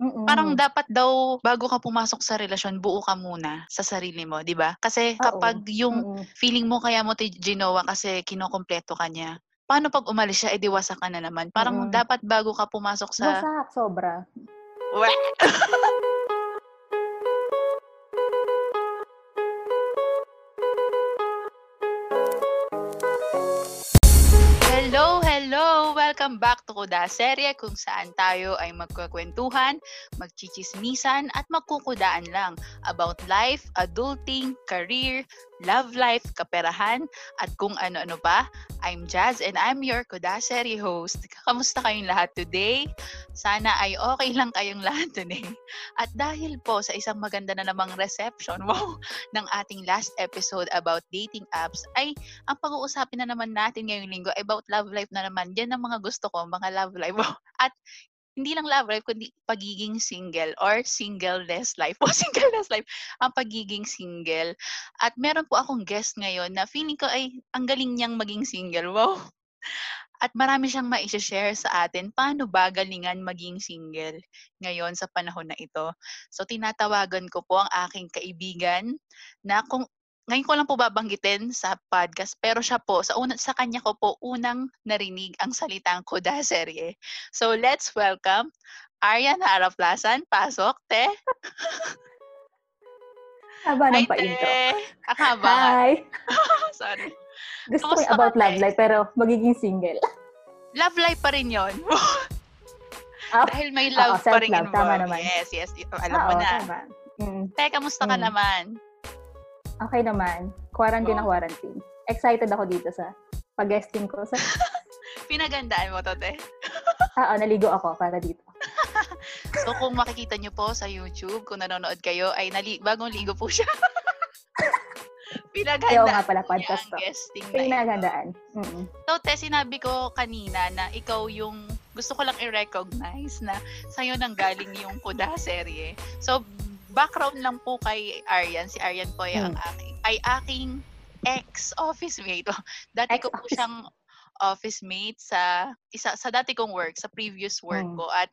Mm. Parang dapat daw bago ka pumasok sa relasyon, buo ka muna sa sarili mo, 'di ba? Kasi Oo. kapag yung Mm. feeling mo kaya mo 'to ginawa kasi kinokumpleto ka niya, paano pag umalis siya, edi wasak ka na naman? Parang Mm. dapat bago ka pumasok sa Wasak, sobra. Welcome back to Kuda Serye kung saan tayo ay magkukwentuhan, magchichismisan at magkukudaan lang about life, adulting, career, love life, kaperahan, at kung ano-ano pa. I'm Jazz and I'm your Kuda Serye host. Kamusta kayong lahat today? Sana ay okay lang kayong lahat today. At dahil po sa isang maganda na namang reception wow, ng ating last episode about dating apps, ay ang pag-uusapin na naman natin ngayong linggo ay about love life na naman. Yan ang mga gusto ko, mga love life. At hindi lang love life, kundi pagiging single or single-less life. O single-less life, ang pagiging single. At meron po akong guest ngayon na feeling ko ay ang galing niyang maging single. Wow! At marami siyang ma-share sa atin paano ba galingan maging single ngayon sa panahon na ito. So tinatawagan ko po ang aking kaibigan na kung ngayon ko lang po babanggitin sa podcast, pero siya po, sa, una, sa kanya ko po unang narinig ang salitang kuda serye. So let's welcome Aryan Haraplasan. Pasok, te. Haba ng painto. te. Ang haba. Hi! Sorry. Gusto ko about ka, love life, pero magiging single. Love life pa rin yon. Ah, Dahil may Oo, love pa rin self-love. Tama involved. naman. Yes, yes. Alam mo oo, na. tama. Mm, Te, kamusta ka Mm. naman? Okay naman. Quarantine na Oh. quarantine. Excited ako dito sa pag-guesting ko. Sa, Pinagandaan mo to, te. ah, oh, naligo ako para dito. So kung makikita nyo po sa YouTube, kung nanonood kayo, ay nali bagong ligo po siya. Pinaghandaan Ayaw nga pala podcast to. guesting na ito. Pinagandaan. Mm. So, te, sinabi ko kanina na ikaw yung gusto ko lang i-recognize na sa'yo nang galing yung Kuda serye. So, background lang po kay Aryan. Si Aryan po ay, ang Hmm. aking, ay aking ex-office mate. Dati ko po Ex-office. siyang office mate sa isa sa dati kong work, sa previous work Hmm. ko. At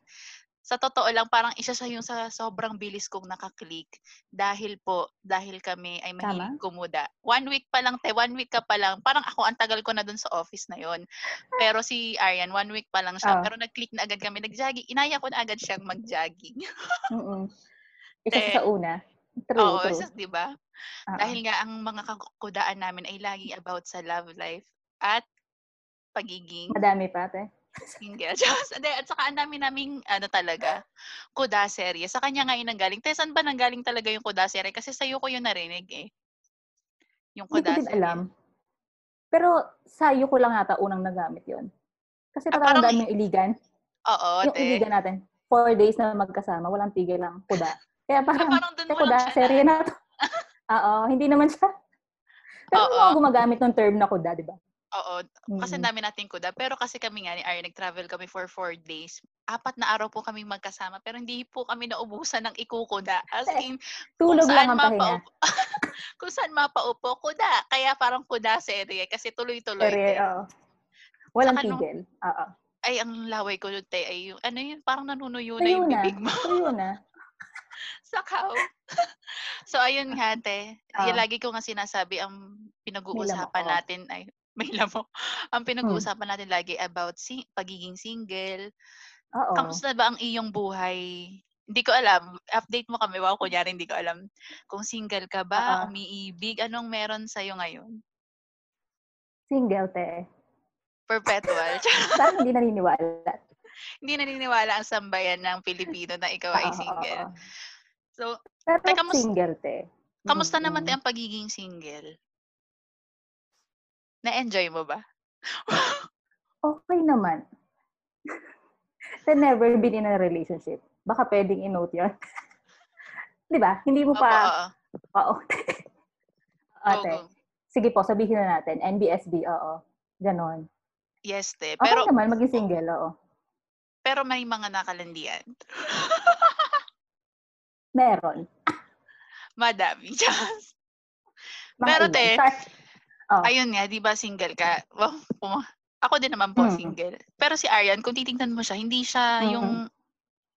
sa totoo lang, parang isa siya yung sa sobrang bilis kong nakaklik. Dahil po, dahil kami ay mahilig kumuda. One week pa lang, te, one week ka pa lang. Parang ako, ang tagal ko na dun sa office na yon. Pero si Aryan, one week pa lang siya. Oh. Pero nag-click na agad kami. Nag-jogging. Inaya ko na agad siyang mag-jogging. Mm-mm. Isa sa una. True, Oo, true. isa, di ba? Oo. Dahil nga, ang mga kakudaan namin ay lagi about sa love life at pagiging Madami pa, te. single. Just, at saka ang dami naming, ano talaga, kuda serye. Sa kanya nga yun nanggaling. Te, saan ba nanggaling talaga yung kuda serye? Kasi sa'yo ko yun narinig eh. Yung Hindi ko kuda din alam. Pero sayo ko lang yata unang nagamit yon. Kasi Ah, parang parang dami yung iligan. Oo, yung te. iligan natin, four days na magkasama, walang tigil lang kuda. Kaya parang, parang dun "Te, mo lang kuda, siya serye na. to. Oo, hindi naman siya. Pero Oo. ako gumagamit ng term na kuda, di ba? Oo, kasi Mm. dami nating kuda. Pero kasi kami nga ni Ari, nag-travel kami for four days. Apat na araw po kami magkasama, pero hindi po kami naubusan ng ikukuda. As Eh, in, Tulog lang ang pahinga. mapaupo, kung saan mapaupo, kuda. Kaya parang kuda serye, kasi tuloy-tuloy. Serye, te. oo. Walang Saka tigil. Oo. Ay, ang laway ko nun, te, ay yung, ano yun, parang nanunuyo na yung bibig mo. Tuyo na. Sakaw. so, ayun nga, te. Yung Ah. lagi ko nga sinasabi, ang pinag-uusapan lamok, oh. natin ay, may lamo. Ang Hmm. pinag-uusapan natin lagi about si pagiging single. Oo. Kamusta ba ang iyong buhay? Hindi ko alam. Update mo kami. Wow, kunyari hindi ko alam. Kung single ka ba, Oo. umiibig, anong meron sa'yo ngayon? Single, te. Perpetual. Parang hindi naniniwala. hindi naniniwala ang sambayan ng Pilipino na ikaw ay single. oo. So, Pero Te, kamus- single, te. kamusta naman Mm-mm. te ang pagiging single? Na-enjoy mo ba? Okay naman. Te, never been in a relationship. Baka pwedeng i-note yun. Di ba? Hindi mo pa... oo. Ate, go. sige po, sabihin na natin. NBSB, oo. Ganon. Yes, te. Okay Pero, naman, maging single, oo. pero may mga nakalandian. Meron. Madami. Pero, te, Oh. Ayun nga, di ba single ka? Well, puma- ako din naman po Mm. single. Pero si Aryan, kung titingnan mo siya, hindi siya Mm. yung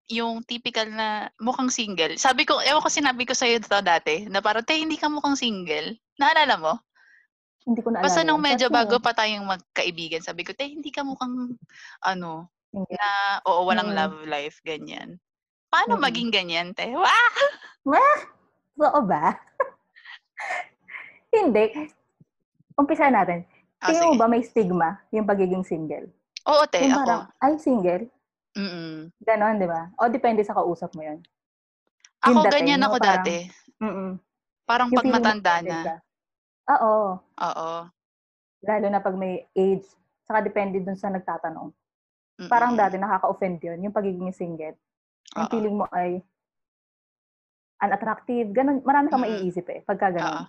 yung typical na mukhang single. Sabi ko, ewan ko sinabi ko sa'yo ito dati, na parang, te, hindi ka mukhang single. Naalala mo? Hindi ko naalala. Basta nung medyo Kasi, bago pa tayong magkaibigan, sabi ko, te, hindi ka mukhang, ano, single. na, oo, walang Mm. love life, ganyan. Paano Mm-mm. maging ganyan, te? Wah! Oo ba? Hindi. Umpisa natin. Ah, Tingin mo ba may stigma yung pagiging single? Oo, te, Yung ako. parang, ay, single? Mm-mm. Ganon, di ba? O depende sa kausap mo yun. Ako, dating, ganyan ako parang- dati. Mm-mm. Parang Yung pag matanda na. ka. Oo. Oo. Lalo na pag may age. Saka depende dun sa nagtatanong. Mm-mm. Parang dati nakaka-offend yun, yung pagiging single. Yung Oo. feeling mo ay unattractive. Ganon. Marami kang Mm-mm. maiisip eh. Pagka Oo. ganon.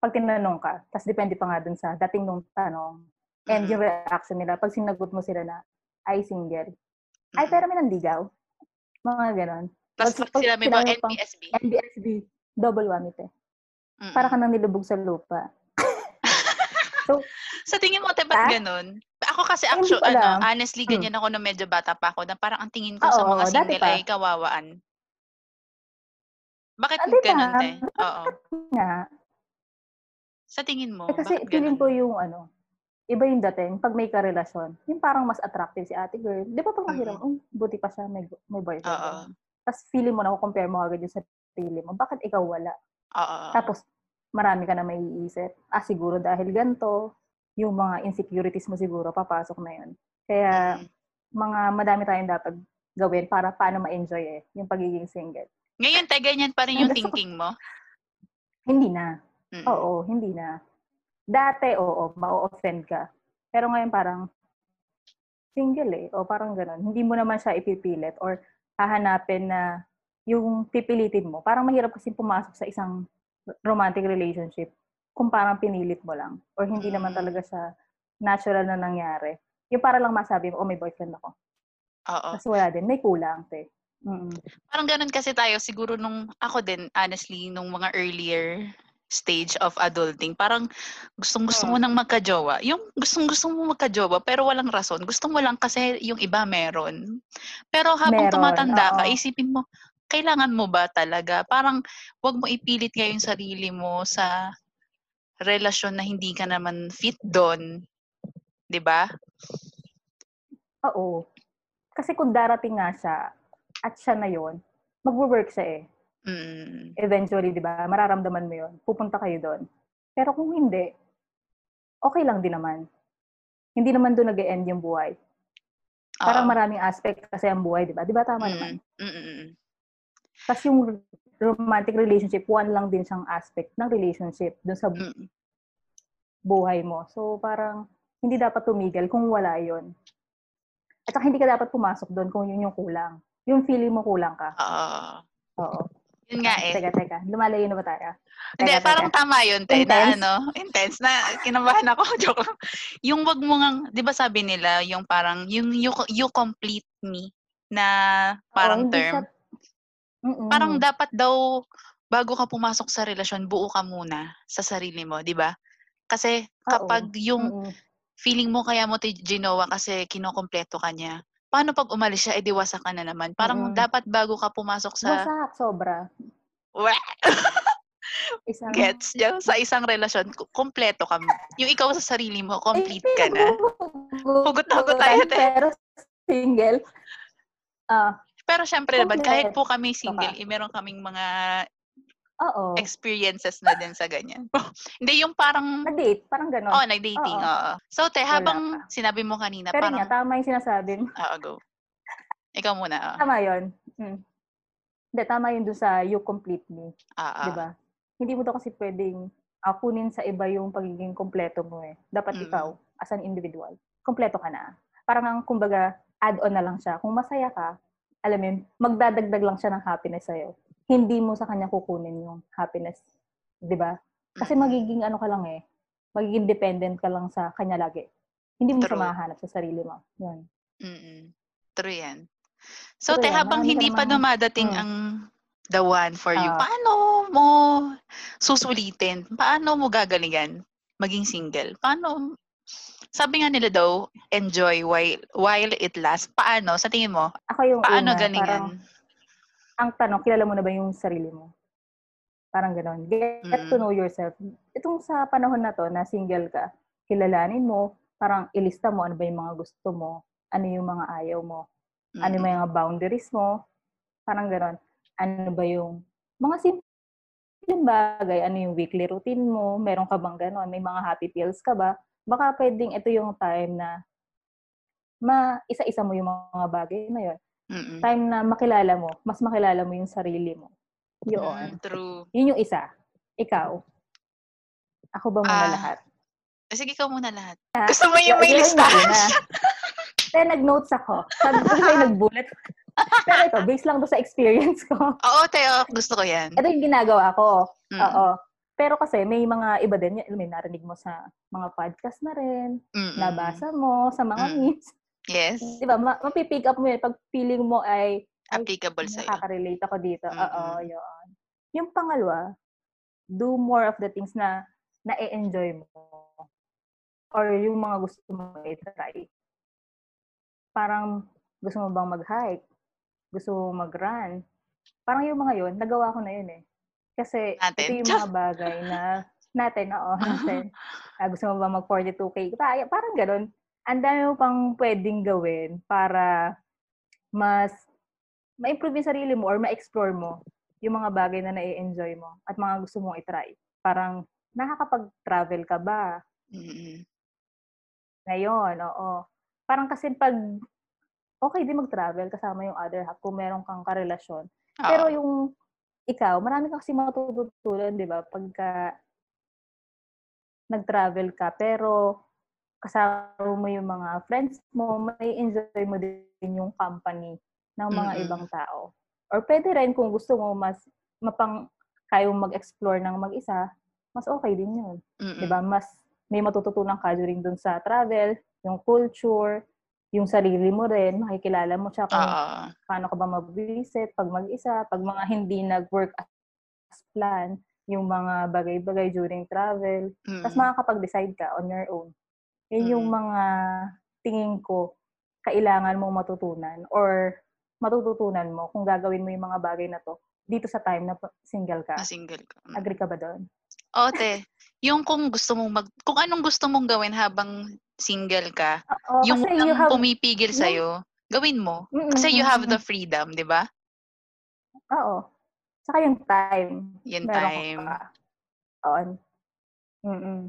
Pag tinanong ka, tas depende pa nga dun sa dating nung tanong. And Mm-mm. yung reaction nila, pag sinagot mo sila na, ay single. Ay, Mm-mm. pero may nandigaw. Mga ganon. Tapos pag- pag sinabi mo, sinabi mo pang-. NBSB, double whammy te. Mm-mm. Para ka nang nilubog sa lupa. Sa tingin mo, te, ba't Ah? ganun? Ako kasi, actually, ano, honestly, Hmm. ganyan ako na medyo bata pa ako, na parang ang tingin ko Ah, sa oo, mga dati single ay kawawaan. Bakit ba? ganun, te? Oo. Nga. Sa tingin mo, Eh, kasi bakit feeling ko yung ano, iba yung dating, pag may karelasyon, yung parang mas attractive si ate girl. Di ba pag nakita mo, "Uy, buti pa siya, may, may boyfriend. Oo. Tapos feeling mo na, compare mo agad yung sarili mo. Bakit ikaw wala? Oo. Tapos, marami ka na may iisip. Ah, siguro dahil ganito, yung mga insecurities mo siguro, papasok na yun. Kaya, Mm. mga madami tayong dapat gawin para paano ma-enjoy eh, yung pagiging single. Ngayon, te, ganyan pa rin yung thinking mo? Hindi na. Mm-mm. Oo, hindi na. Dati, oo, ma-offend ka. Pero ngayon parang single eh. O parang ganun. Hindi mo naman siya ipipilit or hahanapin na yung pipilitin mo. Parang mahirap kasi pumasok sa isang romantic relationship kung parang pinilit mo lang. Or hindi naman Mm. talaga siya natural na nangyari. Yung para lang masabi mo, oh, may boyfriend ako. Oo. Tapos wala din. May kulang, te. Mm. Parang ganun kasi tayo, siguro nung, ako din, honestly, nung mga earlier stage of adulting, parang gustong-gusto mo Mm. nang magka-jowa. Yung gustong-gusto mo magka-jowa, pero walang rason. Gusto mo lang kasi yung iba meron. Pero habang Meron, tumatanda ka, oo. isipin mo, kailangan mo ba talaga? Parang wag mo ipilit nga yung sarili mo sa relasyon na hindi ka naman fit doon. 'Di ba? Oo. Kasi kung darating nga siya at siya na yon mag-work siya eh. Mm. eventually, di ba, mararamdaman mo yun. Pupunta kayo doon. Pero kung hindi, okay lang din naman. Hindi naman doon nag end yung buhay. Parang Oo. maraming aspect kasi ang buhay, di ba? Di ba tama naman? Mm, mm, mm, mm. Tapos yung romantic relationship, one lang din siyang aspect ng relationship doon sa Mm. buhay mo. So parang hindi dapat tumigil kung wala yon. At saka hindi ka dapat pumasok doon kung yun yung kulang. Yung feeling mo kulang ka. Oo. Oo. Yun nga eh. Teka, teka. Lumalayo na ba tayo? Hindi, Teka, parang teka. tama yun, te, na Intense? ano, intense, na kinabahan ako, joke lang. Yung wag mo ngang, di ba sabi nila, yung parang, yung you, you complete me, na parang Oo, hindi term. siya- Mm-mm. Parang dapat daw, bago ka pumasok sa relasyon, buo ka muna sa sarili mo, di ba? Kasi kapag yung Mm-mm. feeling mo kaya mo ti ginawa kasi kinokompleto ka niya, paano pag umalis siya, edi wasak ka na naman. Parang Mm. dapat bago ka pumasok sa, Wasak, sobra. Wah! Isang... gets niya, sa isang relasyon, kompleto ka. Yung ikaw sa sarili mo, complete ka na. Hugot na hugot tayo, te. Pero single. Ah, Pero syempre naman, kahit po kami single, ka. eh, meron kaming mga oo. experiences na din sa ganyan. Hindi yung parang, Na-date, parang gano'n. oh, nag-dating, Oo. oo. So, te, habang sinabi mo kanina, Pero parang, nga, tama yung sinasabi mo. oo, go. Ikaw muna, oo. Tama yun. Hmm. Hindi, tama yun dun sa you complete me. Ah, Di ah. ba? Hindi mo to kasi pwedeng ah, kunin sa iba yung pagiging kompleto mo eh. Dapat Mm. ikaw, as an individual, kompleto ka na. Parang ang, kumbaga, add-on na lang siya. Kung masaya ka, alam mo yun, magdadagdag lang siya ng happiness sa'yo. Hindi mo sa kanya kukunin yung happiness. Di ba? Kasi magiging ano ka lang eh, magiging dependent ka lang sa kanya lagi. Hindi mo siya True. mahanap sa sarili mo. Yun. Mm-mm. True yan. So, True te, yan. habang Marami hindi pa dumadating Mm. ang the one for you, Ah. paano mo susulitin? Paano mo gagalingan maging single? Paano? Sabi nga nila daw, enjoy while while it lasts. Paano? Sa tingin mo, Ako yung paano una, galingan? parang ang tanong, kilala mo na ba yung sarili mo? Parang ganon. Get Mm. to know yourself. Itong sa panahon na to, na single ka, kilalanin mo, parang ilista mo ano ba yung mga gusto mo, ano yung mga ayaw mo, ano yung mga boundaries mo, parang ganon. Ano ba yung mga simple bagay, ano yung weekly routine mo, meron ka bang ganon, may mga happy pills ka ba? Baka pwedeng ito yung time na ma isa-isa mo yung mga bagay na yun. Mm-mm. Time na makilala mo, mas makilala mo yung sarili mo. Yun. Mm, true. Yun yung isa. Ikaw. Ako ba muna Ah, lahat? Ah, Sige, ikaw muna lahat. Ah, Gusto mo yung may listahan? Then, nag-notes ako. Sabi ko sa'yo, nag-bullet. Pero ito, based lang to sa experience ko. Oo, Teo. Gusto ko yan. Ito yung ginagawa ko. Mm. Oo. Pero kasi, may mga iba din. May narinig mo sa mga podcast na rin. Mm-mm. Nabasa mo sa mga Mm. memes. Yes. Di ba? Ma- mapipick up mo yun. Pag feeling mo ay, ay Applicable sa'yo. nakaka-relate ako dito. Oo, Mm-mm. yun. Yung pangalawa, do more of the things na na-enjoy mo. Or yung mga gusto mo i-try. Parang gusto mo bang mag-hike? Gusto mo mag-run? Parang yung mga yun, nagawa ko na yun eh. Kasi Natin. ito yung mga bagay na natin, oo, natin. Ah, gusto mo ba mag-42K? Kaya, parang ganun. Ang dami mo pang pwedeng gawin para mas ma-improve yung sarili mo or ma-explore mo yung mga bagay na nai-enjoy mo at mga gusto mong itry. Parang, nakakapag-travel ka ba? Mm-mm. Ngayon, oo. Parang kasi pag, okay din mag-travel kasama yung other half kung meron kang karelasyon. Pero Oo. yung ikaw, marami ka kasi matututunan, di ba? Pagka nag-travel ka, pero kasama mo yung mga friends mo, may enjoy mo din yung company ng mga Mm-mm. ibang tao. Or pwede rin kung gusto mo mas mapang kayo mag-explore ng mag-isa, mas okay din yun. Mm-mm. 'Di ba? Mas may matututunan ka during dun sa travel, yung culture, yung sarili mo rin, makikilala mo siya kung Oo. paano ka ba mag-visit, pag mag-isa, pag mga hindi nag-work as plan, yung mga bagay-bagay during travel. Tapos Mm. makakapag-decide ka on your own. Yan yung Mm. mga tingin ko kailangan mong matutunan or matututunan mo kung gagawin mo yung mga bagay na to dito sa time na single ka. Na single ka. Mm. Agree ka ba doon? Oo, te. Yung kung gusto mong mag... Kung anong gusto mong gawin habang single ka, Oo, yung walang have... pumipigil yung- sa'yo, gawin mo. Mm, Kasi you mm, have mm, the freedom, di ba? Oo. Saka yung time. Yung Meron time. Mm-mm.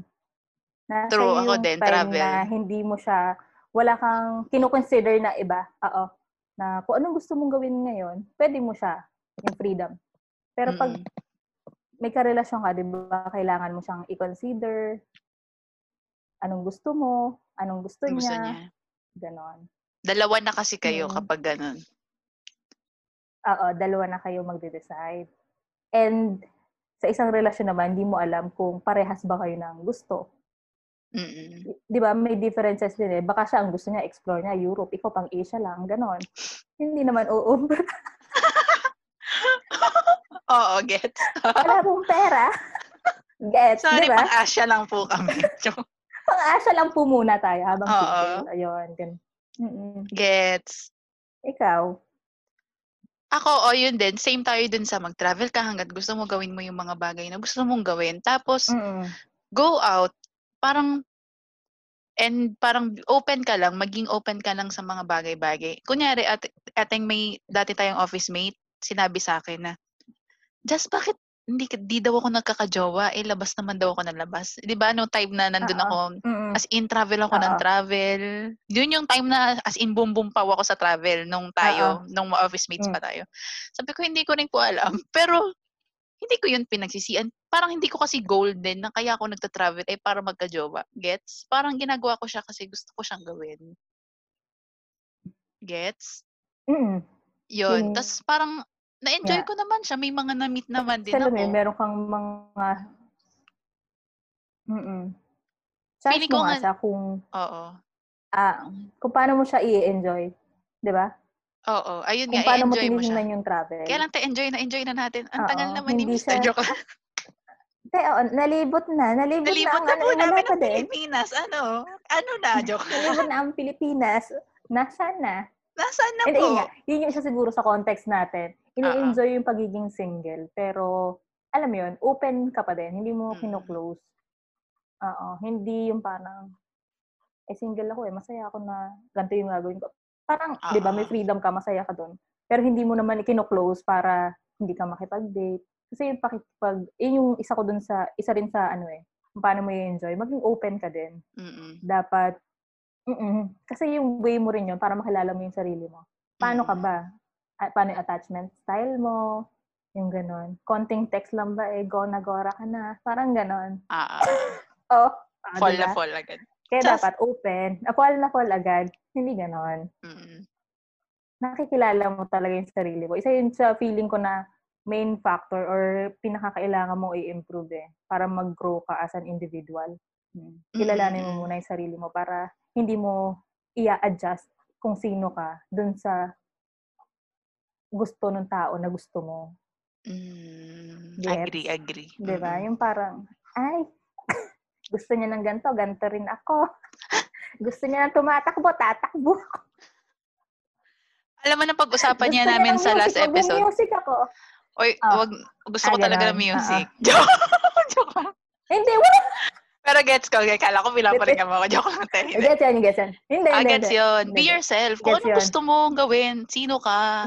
Nasa True, ako din, travel. na hindi mo siya, wala kang kinukonsider na iba. Oo. Na kung anong gusto mong gawin ngayon, pwede mo siya. Yung freedom. Pero pag Mm-mm. may karelasyon ka, di ba, kailangan mo siyang i-consider. Anong gusto mo, anong gusto, gusto niya. niya. Ganon. Dalawa na kasi kayo Mm. kapag ganun. Oo, dalawa na kayo magde-decide. And sa isang relasyon naman, hindi mo alam kung parehas ba kayo ng gusto. Mm-mm. Di ba, may differences din eh. Baka siya ang gusto niya, explore niya, Europe. Ikaw pang Asia lang, ganon. Hindi naman, oo. Oo, gets. Wala pong pera. Gets, Sorry, di ba? pang-Asya lang po kami. Joke. Pang-Asia lang po muna tayo habang Oo. Ayun, ganun. Mm-mm. gets. Ikaw? Ako, o yun din. Same tayo dun sa mag-travel ka hanggat gusto mo gawin mo yung mga bagay na gusto mong gawin. Tapos, Mm-mm. go out. Parang, and parang open ka lang, maging open ka lang sa mga bagay-bagay. Kunyari, at, ating may dati tayong office mate, sinabi sa akin na, Just bakit hindi di daw ako nagkakajowa, eh labas naman daw ako ng labas. 'Di ba no time na nandun Oo. ako, Mm-mm. as in travel ako ng Oo. travel. Yun yung time na as in boom boom pa ako sa travel nung tayo, nung mga office mates Mm. pa tayo. Sabi ko hindi ko rin po alam, pero hindi ko yun pinagsisian. Parang hindi ko kasi goal din na kaya ako nagta-travel eh para magka-jowa. Gets? Parang ginagawa ko siya kasi gusto ko siyang gawin. Gets? Mm. Yun. Yun. Tapos parang na-enjoy Yeah. ko naman siya. May mga na-meet naman din mo ako. yun, meron kang mga... Mm-mm. Chance mo ko nga siya kung, Oo. ah, kung paano mo siya i-enjoy. Di ba? Oo. Ayun Kung nga, paano mo tinitingnan yung travel. Kaya lang enjoy na enjoy na natin. Ang tagal Oo, naman ni Mr. siya- Joke. Te, oo, nalibot na. Nalibot, Nalibot na, na ang po ano, namin ang. Pilipinas. Ano? Ano na, Joke? Nalibot na ang Pilipinas. Nasaan na? Nasaan na And po? nga, yun yung isa siguro sa context natin. Ini-enjoy yung pagiging single. Pero, alam mo yun, open ka pa din. Hindi mo Mm. kino-close. Oo. Hindi yung parang, eh, single ako eh. Masaya ako na ganito yung gagawin ko. Parang, di ba, may freedom ka, masaya ka doon. Pero hindi mo naman kino-close para hindi ka makipag-date. Kasi yung pakipag, yun yung isa ko dun sa, isa rin sa ano eh, kung paano mo i-enjoy. Maging open ka din. Mm-mm. Dapat, mm Kasi yung way mo rin yun para makilala mo yung sarili mo. Paano ka Mm. ba? Ah, Paano yung attachment style mo? Yung ganon. Konting text lang ba eh, go na gora ka na. Parang ganon. Ah, ah. Oh, ah, fall diba? na fall agad. Kaya Just- dapat open. Ah, fall na fall agad. Hindi ganon. Mm-mm. Nakikilala mo talaga yung sarili mo. Isa yun sa feeling ko na main factor or pinakakailangan mo i-improve eh. Para mag-grow ka as an individual. Hmm. Kilalanin mo Mm-mm. muna yung sarili mo para hindi mo i-adjust kung sino ka dun sa gusto ng tao na gusto mo. Mm, Gets? agree, agree. Di ba? Mm-mm. Yung parang, ay, gusto niya ng ganito, ganito rin ako. gusto niya ng tumatakbo, tatakbo. Alam mo na pag-usapan niya Gusto namin ng sa last music, episode. Music ako. Oy, Ah. wag, gusto Ah, ko talaga ng music. Joke. Joke lang. Hindi, wala. Pero gets ko. Kala ko pinaparinggan mo ako. Joke lang. te. Hindi. Gets yan, gets yan. Hindi, Ah, hindi, gets hindi. yun. Be yourself. Kung ano gusto mo gawin, sino ka.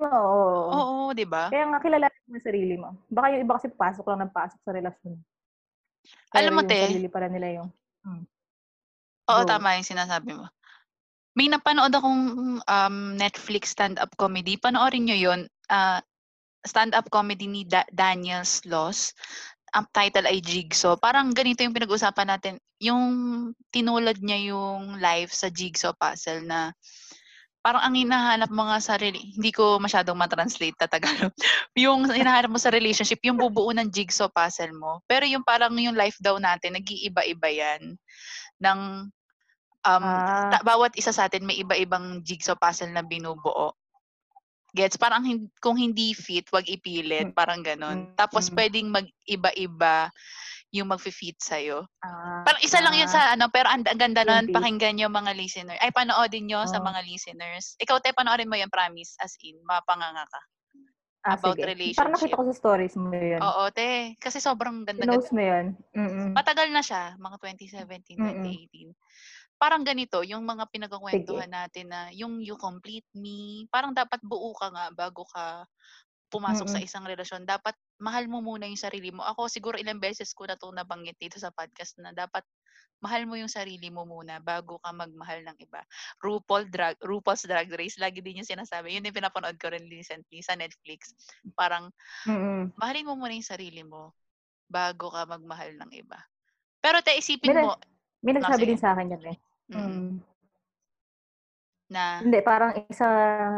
Oo. Oo, di ba? Kaya nga, kilala mo yung sarili mo. Baka yung iba kasi pasok lang ng pasok sa relasyon. Alam mo, yung te. sarili pala nila yung... Oo, Go. tama yung sinasabi mo. May napanood akong um, Netflix stand-up comedy. Panoorin nyo yun. Ah, stand-up comedy ni Da- Daniel Sloss. Ang title ay Jigsaw. Parang ganito yung pinag-usapan natin. Yung tinulad niya yung life sa Jigsaw puzzle na parang ang hinahanap mo nga sa rela- hindi ko masyadong matranslate ta Tagalog. yung hinahanap mo sa relationship, yung bubuo ng jigsaw puzzle mo. Pero yung parang yung life daw natin, nag-iiba-iba yan. Ng, um, Ah. ta- bawat isa sa atin may iba-ibang jigsaw puzzle na binubuo. Gets? Parang hin- kung hindi fit, wag ipilit. Mm. Parang ganon. Mm. Tapos pwedeng mag-iba-iba yung mag-fit sa'yo. Ah, Parang isa lang yun ah, sa ano, pero ang, ang ganda nun, pakinggan yung mga listener. Ay, panoodin nyo sa Oh. mga listeners. Ikaw, te, panoorin mo yan, promise. As in, mapanganga ka. ah, about sige. relationship. Parang nakita ko sa stories mo yun. Oo, te. Kasi sobrang ganda-ganda. Pinost mo yun. Mm-mm. Matagal na siya, mga 2017, Mm-mm. 2018. Parang ganito, yung mga pinagkakwentuhan natin na yung you complete me, parang dapat buo ka nga bago ka pumasok sa Mm-mm. isang relasyon. Dapat mahal mo muna yung sarili mo. Ako siguro ilang beses ko na to nabanggit dito sa podcast na dapat mahal mo yung sarili mo muna bago ka magmahal ng iba. RuPaul drag, RuPaul's Drag Race, lagi din yung sinasabi. Yun yung pinapanood ko rin recently sa Netflix. Parang Mm-mm. mahalin mo muna yung sarili mo bago ka magmahal ng iba. Pero te, isipin May mo May nagsabi sige. din sa akin yan eh. mm, Mm. na, Hindi, parang isa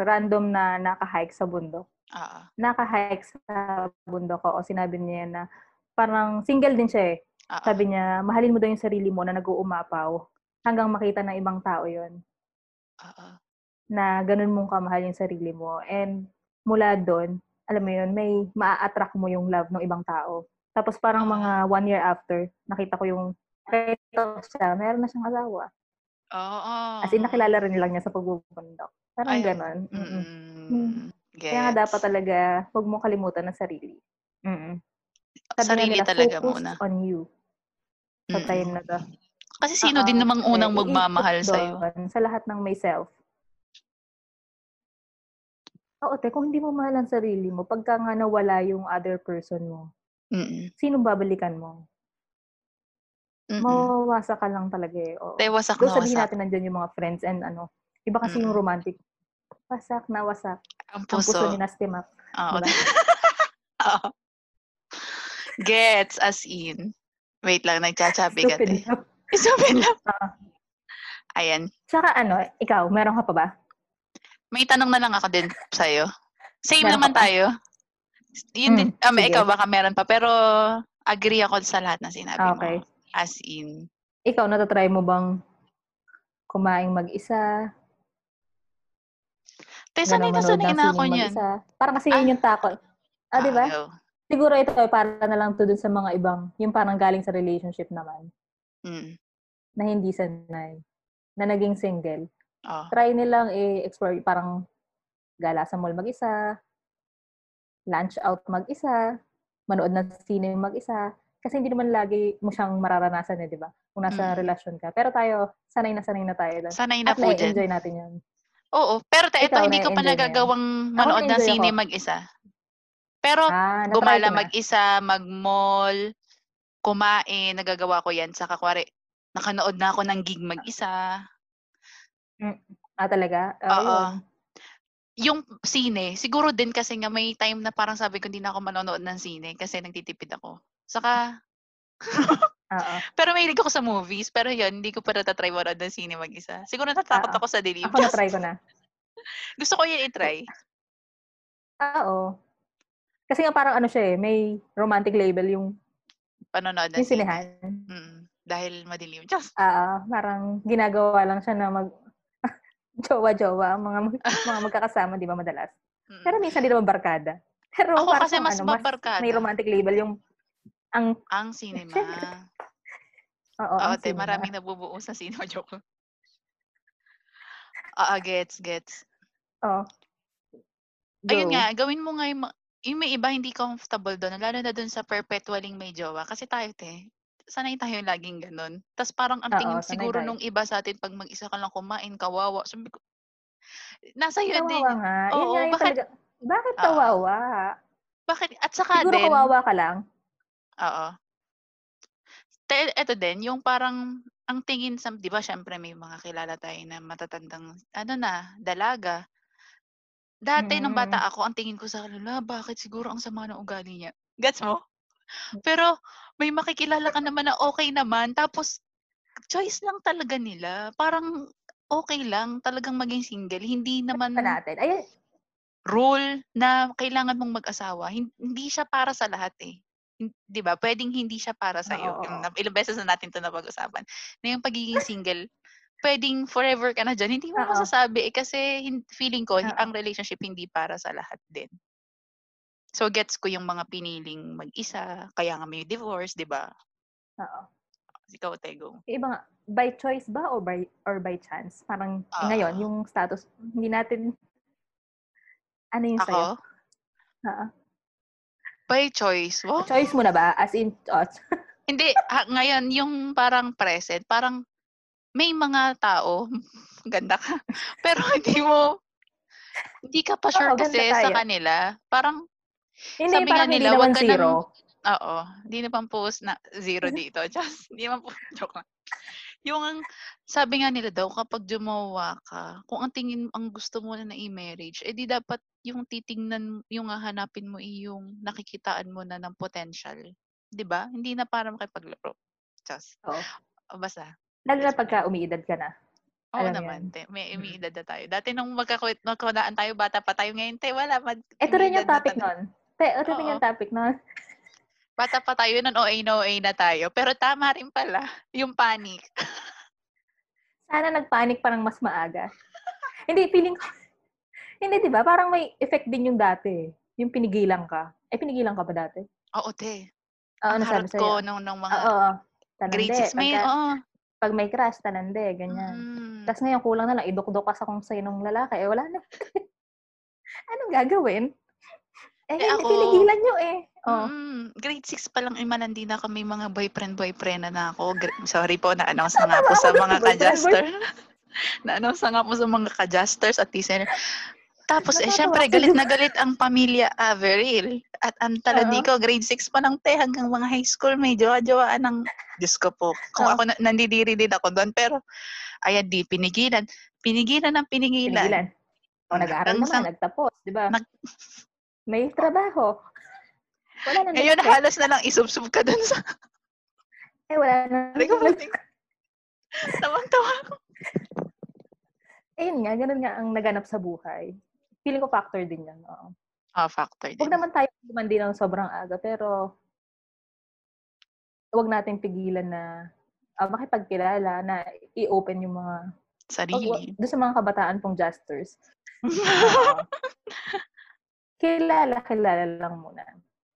random na naka-hike sa bundok. Oo, Naka-hike sa bundok ko o sinabi niya na parang single din siya eh. oo, Sabi niya, mahalin mo daw yung sarili mo na nag-uumapaw hanggang makita ng ibang tao yon oo, na ganun mong kamahal yung sarili mo. And mula doon, alam mo yun, may maa-attract mo yung love ng ibang tao. Tapos parang mga one year after, nakita ko yung, nakita ko siya, meron na siyang asawa. oo. As in, nakilala rin lang niya sa pagbubundok. Parang Ay, ganon. Mm-mm. Mm, Kaya nga dapat talaga, huwag mo kalimutan ng sarili. Mm-mm. Sabi Sarili nila, talaga focus muna. on you sa Mm-mm. time na to. Kasi sino Oo, din namang unang magmamahal sa'yo? doon Sa lahat ng may self. Oo, te, kung hindi mo mahal ang sarili mo, pagka nga nawala yung other person mo, Mm-mm. sino babalikan mo? Mm-mm. Mawawasa ka lang talaga eh. Oo. Te, wasak na sabihin wasak. natin nandyan yung mga friends and ano. Iba kasi yung Mm-mm. romantic. Wasak na wasak. Ang Ang puso puso. ni Nastimap. Oo. Diba? Oo. Gets, as in. Wait lang, nagchachabi ka. Stupid. lang. Stupid lang. Ah. Ayan. Tsaka ano, ikaw, meron ka pa ba? May tanong na lang ako din sa'yo. Same Meron naman tayo. Yun Hmm, din, um, sige. ikaw baka meron pa, pero agree ako sa lahat na sinabi Ah, okay. mo. As in. Ikaw, natatry mo bang kumain mag-isa? Te, sanay na sanay na ako niyan. Parang kasi yun yung takot. Ah, di ba? Siguro ito ay para na lang to dun sa mga ibang, yung parang galing sa relationship naman, Mm. na hindi sanay, na naging single. Oh. Try nilang i-explore, parang gala sa mall mag-isa, lunch out mag-isa, manood ng sine mag-isa. Kasi hindi naman lagi mo siyang mararanasan eh, di ba? Kung nasa Mm. relasyon ka. Pero tayo, sanay na sanay na tayo. Sanay na At po dyan. enjoy natin yun. Oo. Pero te, ito, Ikaw, hindi ko pa na-enjoy mo yan? nagagawang manood ng na-enjoy sine mag-isa. Pero Ah, natry gumala ko na. mag-isa, mag-mall, kumain, nagagawa ko yan. Saka kwari, nakanood na ako ng gig mag-isa. Ah, talaga? Ah, Oo. yun. Yung sine, siguro din kasi nga may time na parang sabi ko hindi na ako manonood ng sine kasi nagtitipid ako. Saka, Oo. pero may ako sa movies. Pero yun, hindi ko pa natatry manood ng sine mag-isa. Siguro natatakot Oo. ako sa dilim. Ako na-try ko na. Gusto ko yun i-try. Ah, Oo. Kasi nga parang ano siya eh, may romantic label yung, Panonood ng yung sinehan. Mm, dahil madilim. Just, Ah, parang ginagawa lang siya na mag jowa-jowa ang mga mga magkakasama, di ba madalas? mm. Pero minsan di naman barkada. Pero Ako kasi mas ano, mabarkada. may romantic label yung ang Ang cinema. Siyempre. Oo, Oo, te, maraming nabubuo sa cinema. Joke. Oo, gets, gets. Oo. Ayun Go. nga, gawin mo nga yung, yung may iba hindi comfortable doon, lalo na doon sa perpetualing may jowa. Kasi tayo, te, sanay tayo laging ganun. Tapos parang ang Oo, tingin sanay siguro tayo. nung iba sa atin, pag mag-isa ka lang kumain, kawawa. Sabi ko, nasa iyo din. Kawawa nga. Yun Oo, nga yung bakit- talaga. Bakit Oo. kawawa? Bakit? At saka Siguro din, kawawa ka lang. Oo. Eto din, yung parang, ang tingin sa, di ba, syempre may mga kilala tayo na matatandang, ano na, dalaga. Dati, nung bata Mm. ako, ang tingin ko sa kanila, bakit siguro ang sama ng ugali niya? Gets mo? Pero, may makikilala ka naman na okay naman, tapos, choice lang talaga nila. Parang, okay lang talagang maging single. Hindi naman Pa natin. Ayun, rule na kailangan mong mag-asawa. Hin- Hindi siya para sa lahat eh. 'Di ba? Pwedeng hindi siya para sa iyo. Ilang beses na natin 'to napag-usapan. Na yung pagiging single, pwedeng forever ka na diyan. Hindi mo Oo. masasabi eh kasi feeling ko Oo. ang relationship hindi para sa lahat din. So gets ko yung mga piniling mag-isa, kaya nga may divorce, 'di ba? oo. Ikaw, Tego. Iba nga, by choice ba or by, or by chance? Parang Ah. ngayon, yung status, hindi natin, ano yung Ako, sa'yo? Oo. By choice. Wow. Choice mo na ba? As in, oh, Hindi, ha, ngayon, yung parang present, parang may mga tao, ganda ka, pero hindi mo, hindi ka pa sure Oo, kasi sa kanila. Parang, hindi, Sabi parang nila, wag ka zero. oo, hindi na pang post na zero dito. Just, hindi naman po, joke lang. Yung, ang- sabi nga nila daw, kapag jumawa ka, kung ang tingin, ang gusto mo na i-marriage, eh di dapat yung titingnan, yung hahanapin mo eh, yung nakikitaan mo na ng potential. 'Di ba? Hindi na para makipaglaro. Just, Oo. o basta. Lalo na pagka umiidad ka na. Oo Alam naman, yan. te. May Mm. umiidad na tayo. Dati nung magkakwit, magkakunaan tayo, bata pa tayo ngayon, te, wala. Mag, Ito rin yung topic nun. Te, ito rin yung topic nun. Bata pa tayo, nun OA na OA na tayo. Pero tama rin pala, yung panic. Sana nagpanic parang mas maaga. hindi, feeling ko, hindi, di ba? Parang may effect din yung dati. Yung pinigilan ka. Eh, pinigilan ka ba dati? Oo, te. Oo, ano sabi sa'yo? ko nung, nung mga Oo, tanande. grade 6 may, oo. Pag may crush, tanande, ganyan. Mm. Tapos ngayon, kulang na lang, idukdok ka sa kung sa'yo ng lalaki. Eh, wala na. Anong gagawin? Eh, Eh, ako- pinigilan nyo eh. Oh. Mm, grade 6 pa lang, imanandi na kami mga boyfriend-boyfriend na, na ako. Sorry po, na-announce na nga po sa mga ka-juster. na-announce na nga po sa mga ka-justers at listener. Tapos, eh, syempre, galit na galit ang pamilya Averil. At ang talandi ko, grade 6 pa lang, te, hanggang mga high school, may jowa-jowaan ng, Diyos ko po, kung ako, na, nandidiri din ako doon, pero, ayan, di, pinigilan. Pinigilan ng pinigilan. Pinigilan. O, nag-aaral naman, nagtapos, di ba? Nag- May trabaho. Wala na Ngayon, nag-stress. halos na lang isubsub ka doon sa, Eh, wala na. Sabi ko, tawang-tawa ako. Ayun nga, ganun nga ang naganap sa buhay. Feeling ko factor din yan. Oo. Ah, factor din. Huwag naman tayo dumandi ng sobrang aga, pero huwag natin pigilan na ah, makipagkilala, na i-open yung mga, wag, wag, Sarili. doon sa mga kabataan pong justers. Oo. kilala, kilala lang muna.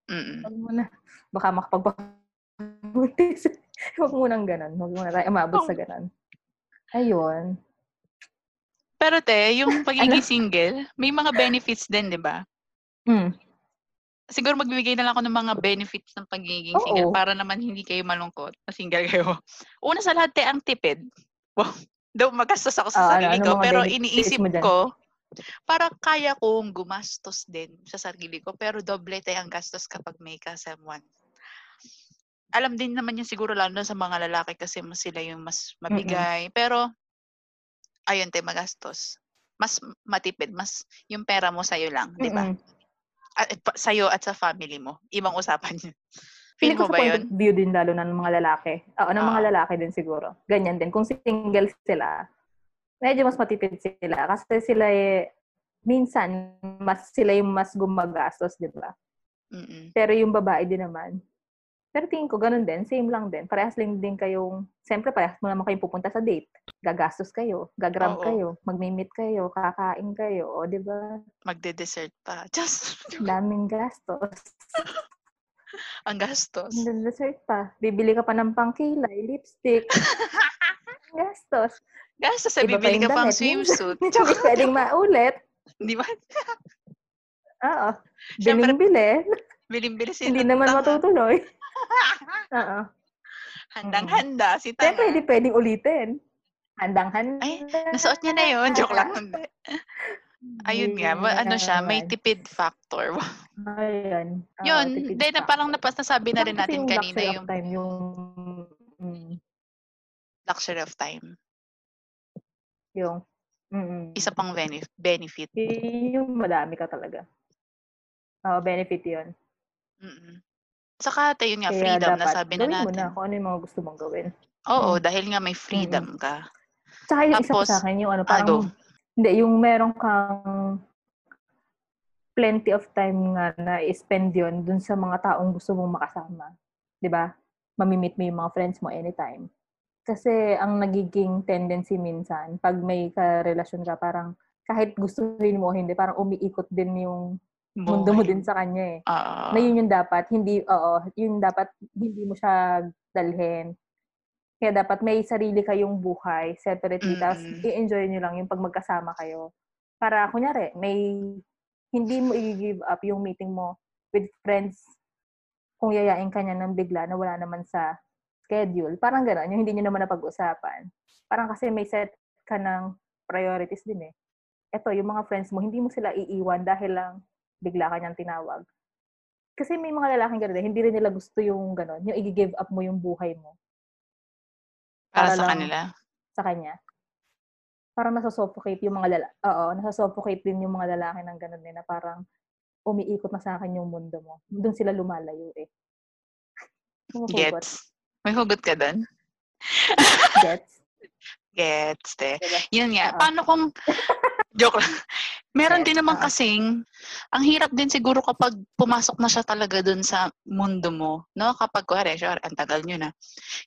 Mm-mm. Huwag muna, baka makapagpabuntis. Huwag munang ganun. Huwag muna tayo umabot sa ganun. Ayun. Pero te, yung Ano? pagiging single, may mga benefits din, di ba? Mm. siguro magbibigay na lang ako ng mga benefits ng pagiging single Oo. para naman hindi kayo malungkot na single kayo. Una sa lahat, te, ang tipid. Wow. Daw magastos ako sa ano- sarili ano ko, pero iniisip ko, para kaya kong gumastos din sa sarili ko, pero doble tayo ang gastos kapag may ka someone. Alam din naman yun siguro lalo sa mga lalaki kasi mas sila yung mas mabigay. Pero, ayun, te, magastos. Mas matipid, mas yung pera mo sa'yo lang, di ba? Mm-mm. At, pa- sa'yo at sa family mo. Ibang usapan yun. Feel ko ba yun? view din lalo na ng mga lalaki. Oo, ng mga Oo. lalaki din siguro. Ganyan din. Kung single sila, medyo mas matipid sila. Kasi sila eh, minsan, mas sila yung mas gumagastos, di ba? Mm-mm. Pero yung babae din naman. Pero tingin ko, ganun din. Same lang din. Parehas lang din kayong, siyempre parehas mo naman kayong pupunta sa date. Gagastos kayo, gagrab Oo. kayo, magmi-meet kayo, kakain kayo, o di ba? Magde-dessert pa. Just, Daming gastos. ang gastos. Ang dessert pa. Bibili ka pa ng pangkilay, lipstick. gastos. Gastos sa Iba pa bibili yung ka pang swimsuit. Hindi pwedeng maulit. Di ba? Oo. Siyempre, Biling-bili. Biling-bili si Hindi naman matutuloy. Oo. Handang-handa si Siyempre, Tama. hindi pwedeng ulitin. Handang-handa. Ay, Nasuot niya na yun. Joke lang. Ayun nga. Ano siya, may tipid factor. Ayun. Oo, yun. Then, factor. parang napas nasabi na rin natin yung kanina luxury of yung time, yung... Mm, luxury of time. Yung... Mm, Isa pang benef- benefit. yung madami ka talaga. Oo, benefit yun. Mm-mm. Saka, ate, yun nga, Kaya freedom. dapat Nasabi na gawin mo natin. na kung ano yung mga gusto mong gawin. Oo, Mm. dahil nga may freedom ka. Tsaka yung isa Tapos, sa akin, yung ano, ah, parang, hindi, yung meron kang plenty of time nga na i-spend yun dun sa mga taong gusto mong makasama. ba? Mamimit mo yung mga friends mo anytime. Kasi ang nagiging tendency minsan, pag may karelasyon ka, parang kahit gustuhin mo hindi, parang umiikot din yung mundo mo din sa kanya eh. Oo. na yun yung dapat, hindi, oo, yun dapat, hindi mo siya dalhin. Kaya dapat may sarili kayong buhay, separately, tapos Mm-mm. i-enjoy nyo lang yung pag magkasama kayo. Para, kunyari, may, hindi mo i-give up yung meeting mo with friends kung yayain ka niya ng bigla na wala naman sa schedule. Parang gano'n, yung hindi nyo naman napag-usapan. Parang kasi may set ka ng priorities din eh. Eto, yung mga friends mo, hindi mo sila iiwan dahil lang bigla ka niyang tinawag. Kasi may mga lalaking gano'n, eh, hindi rin nila gusto yung gano'n, yung i-give up mo yung buhay mo Para para sa kanila. sa kanya. Parang nasa-suffocate yung mga lalaki. Oo, nasa-suffocate din yung mga lalaki ng gano'n din na parang umiikot na sa akin yung mundo mo. Doon sila lumalayo eh. Gets. May hugot ka doon? Gets? Gets, te. Diba? Yun nga. Oo. Paano kung... Joke lang. Meron Yes, din naman kasing, ang hirap din siguro kapag pumasok na siya talaga dun sa mundo mo. No? Kapag, kuwari, sure, ang tagal nyo na.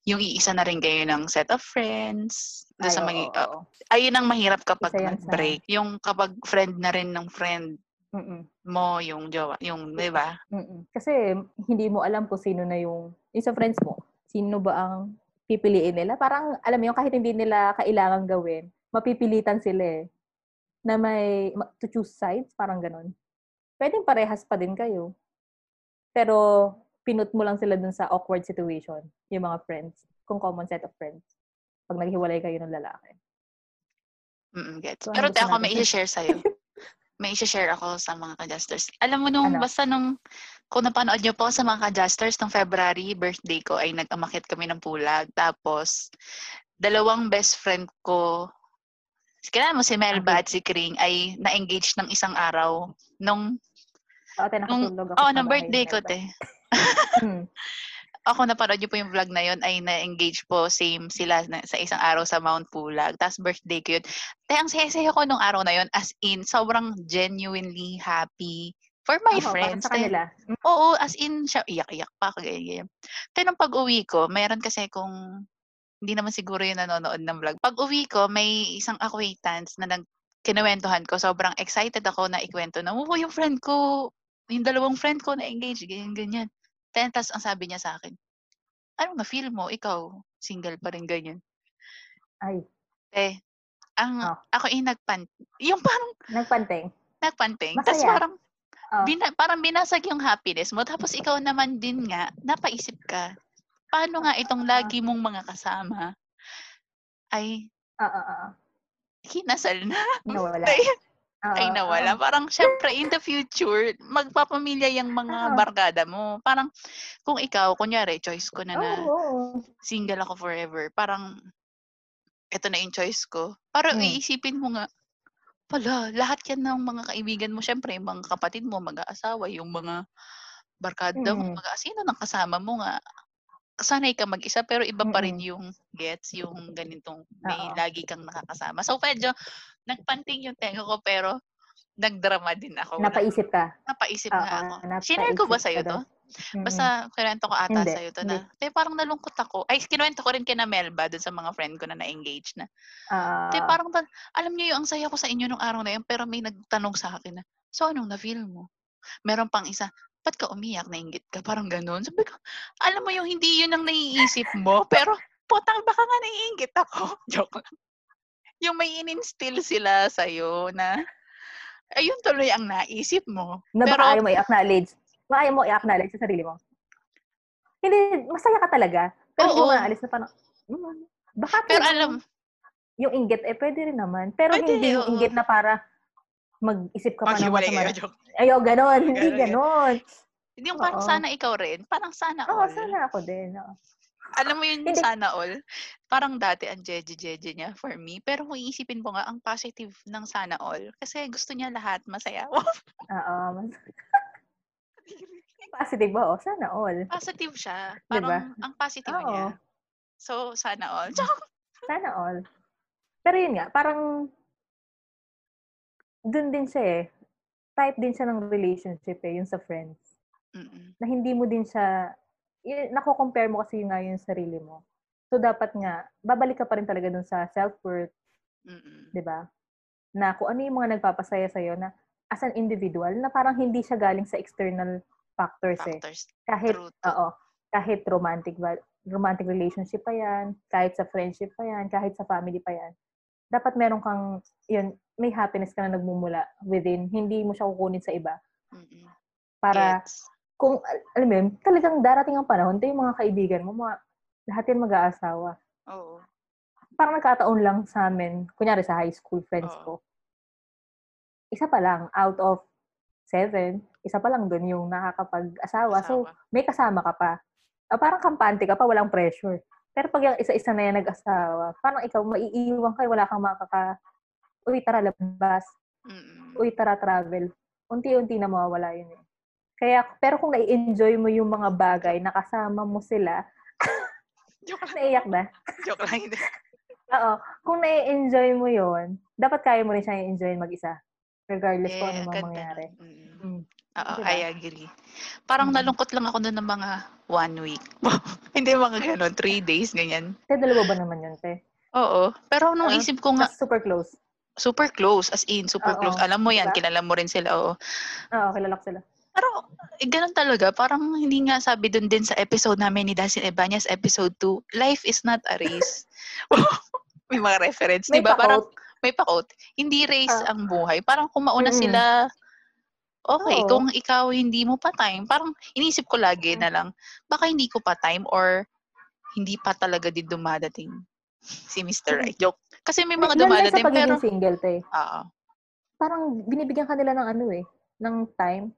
Yung iisa na rin kayo ng set of friends. Ay, sa oo, uh, oo. ayun ang mahirap kapag yan sa- break Yung kapag friend na rin ng friend Mm-mm. mo, yung jowa, yung, di ba? Kasi hindi mo alam kung sino na yung, yung sa friends mo, sino ba ang pipiliin nila. Parang, alam mo kahit hindi nila kailangan gawin, mapipilitan sila eh. Na may, ma- to choose sides, parang ganun. Pwedeng parehas pa din kayo. Pero, pinut mo lang sila dun sa awkward situation, yung mga friends, kung common set of friends. Pag naghiwalay kayo ng lalaki. Mm, gets. So, ano Pero te, ako may i-share sa'yo. may i-share ako sa mga ka-justers. Alam mo nung, Ano? basta nung, kung napanood nyo po sa mga ka-justers, nung February, birthday ko, ay nag-amakit kami ng pulag. Tapos, dalawang best friend ko, kailan mo si Melba at si Kring, ay na-engage ng isang araw. Nung, tayo nung, ako oh, nung birthday ko, te. Hmm. ako napanood niyo po yung vlog na yun, ay na-engage po, same sila na, sa isang araw sa Mount Pulag. Tapos birthday ko yun. Kaya ang saya-saya ko nung araw na yun, as in, sobrang genuinely happy for my Oo, friends. sa kanila. Oo, as in, siya, iyak-iyak pa, kagaya Pero nung pag-uwi ko, mayroon kasi kung, hindi naman siguro yung nanonood ng vlog. Pag-uwi ko, may isang acquaintance na nag, kinuwentuhan ko, sobrang excited ako na ikwento na, oh, yung friend ko, yung dalawang friend ko na-engage, ganyan, ganyan. Then, tas ang sabi niya sa akin, ano na feel mo? Ikaw, single pa rin ganyan. Ay, Eh, ang, Oh. ako yung nagpan, yung parang nagpanting. Tapos Masaya. parang, Oh. bina, parang binasag yung happiness mo. Tapos ikaw naman din nga, napaisip ka, paano nga itong lagi mong mga kasama ay oo. kinasal na. Nawala. Ay, Oo, ay nawala. oo. Parang syempre in the future, magpapamilya yung mga barkada mo. Parang kung ikaw, kunyari, choice ko na na single ako forever. Parang ito na yung choice ko. Parang Hmm. iisipin mo nga, pala, lahat yan ng mga kaibigan mo, syempre, yung mga kapatid mo, mag-aasawa, yung mga barkada mo, Mm. mag sino nang kasama mo nga. Sanay ka mag-isa, pero iba pa rin Mm. yung gets, yung ganitong may Oo. lagi kang nakakasama. So, medyo nagpanting yung tenga ko, pero nagdrama din ako. Napaisip ka. Napaisip Oo, nga ako. Sinare ko ba napaisip sa'yo to? doon. Basta kwento ko ata Hindi, sa'yo to na, te parang nalungkot ako. Ay, kinuwento ko rin kina Melba dun sa mga friend ko na na-engage na. Ah, Te parang, alam niyo yung ang saya ko sa inyo nung araw na yun, pero may nagtanong sa akin na, so anong na-feel mo? Meron pang isa, ba't ka umiyak? Nainggit ka? Parang ganun. Sabi ko, alam mo yung hindi yun ang naiisip mo, pero putang baka nga naiinggit ako. Joke lang. Yung may in-instill sila sa'yo na, ayun tuloy ang naisip mo. na pero, baka ayaw mo i-acknowledge. Baka ayaw mo i-acknowledge sa sarili mo. Hindi, masaya ka talaga. Pero hindi Oo. mo naalis na parang, mm, baka pero yung- alam, yung inggit, eh pwede rin naman. Pero Pwede, hindi yung oo. inggit na para mag-isip ka pa ng masama. Ayaw, ganon. Hindi Ganon. Hindi yung parang Oo. sana ikaw rin. Parang sana Oo, all. sana ako din. oo. Alam mo yun, Hindi. sana all. Parang dati ang jeje-jeje niya for me. Pero kung iisipin mo nga, ang positive ng sana all. Kasi gusto niya lahat masaya. Oo. mas- Positive ba? Oh, sana all. positive siya. Diba? Parang ang positive Oo. niya. So, sana all. Sana all. Pero yun nga, parang dun din siya eh. Type din siya ng relationship eh, yung sa friends. Mm-mm. Na hindi mo din siya, yun, nako-compare mo kasi yung nga yung sarili mo. So, dapat nga, babalik ka pa rin talaga dun sa self-worth, Mm-mm. di ba? Na kung ano yung mga nagpapasaya sa'yo na as an individual, na parang hindi siya galing sa external factors eh. Factors. Kahit, True. to. oo, kahit romantic, romantic relationship pa yan, kahit sa friendship pa yan, kahit sa family pa yan. Dapat meron kang, yun, may happiness ka na nagmumula within. Hindi mo siya kukunin sa iba. Mm-mm. Para, Gets. kung, al- alam mo yun, talagang darating ang panahon, ito yung mga kaibigan mo, mga, lahat yan mag-aasawa. Oo. Parang nagkataon lang sa amin, kunyari sa high school friends Oo. ko. Isa pa lang, out of seven, isa pa lang dun yung nakakapag-asawa. So, Asawa. may kasama ka pa. Ah, parang kampante ka pa, walang pressure. Pero pag yung isa-isa na yan nag-asawa, parang ikaw, maiiwan ka, wala kang makaka... Uy, tara labas. Mm-mm. Uy, tara travel. Unti-unti na mawawala yun eh. Kaya, pero kung nai-enjoy mo yung mga bagay, nakasama mo sila, Joke lang. naiyak na. Joke lang. Hindi. Oo. Kung nai-enjoy mo yon dapat kaya mo rin siya i-enjoy mag-isa. Regardless kung ano Yeah, mang mangyari. nun. Mm. Mm. Oo, Diba? I agree. Parang Mm. nalungkot lang ako doon ng mga one week. Hindi mga ganun, three days, ganyan. Te, dalawa ba naman yun, te? Oo. Pero nung Ah, isip ko nga, super close. super close, as in, super Oo, close. Alam mo yan, diba? kilala mo rin sila, oo. Oo, kilala ko sila. Pero, eh, ganun talaga. Parang hindi nga sabi doon din sa episode namin ni Dustin Ebañez, episode 2, life is not a race. May mga reference, di ba? Parang, may pa-quote. Hindi race Ah. ang buhay. Parang kung mauna Mm-mm. sila, okay. Oo. Kung ikaw hindi mo pa time, parang inisip ko lagi Mm. na lang, baka hindi ko pa time or hindi pa talaga din dumadating si Mr. Right. Joke. Kasi may mga Lalo na dumadating, sa pagiging pero, single, te. oo. Parang binibigyan ka nila ng ano eh, ng time,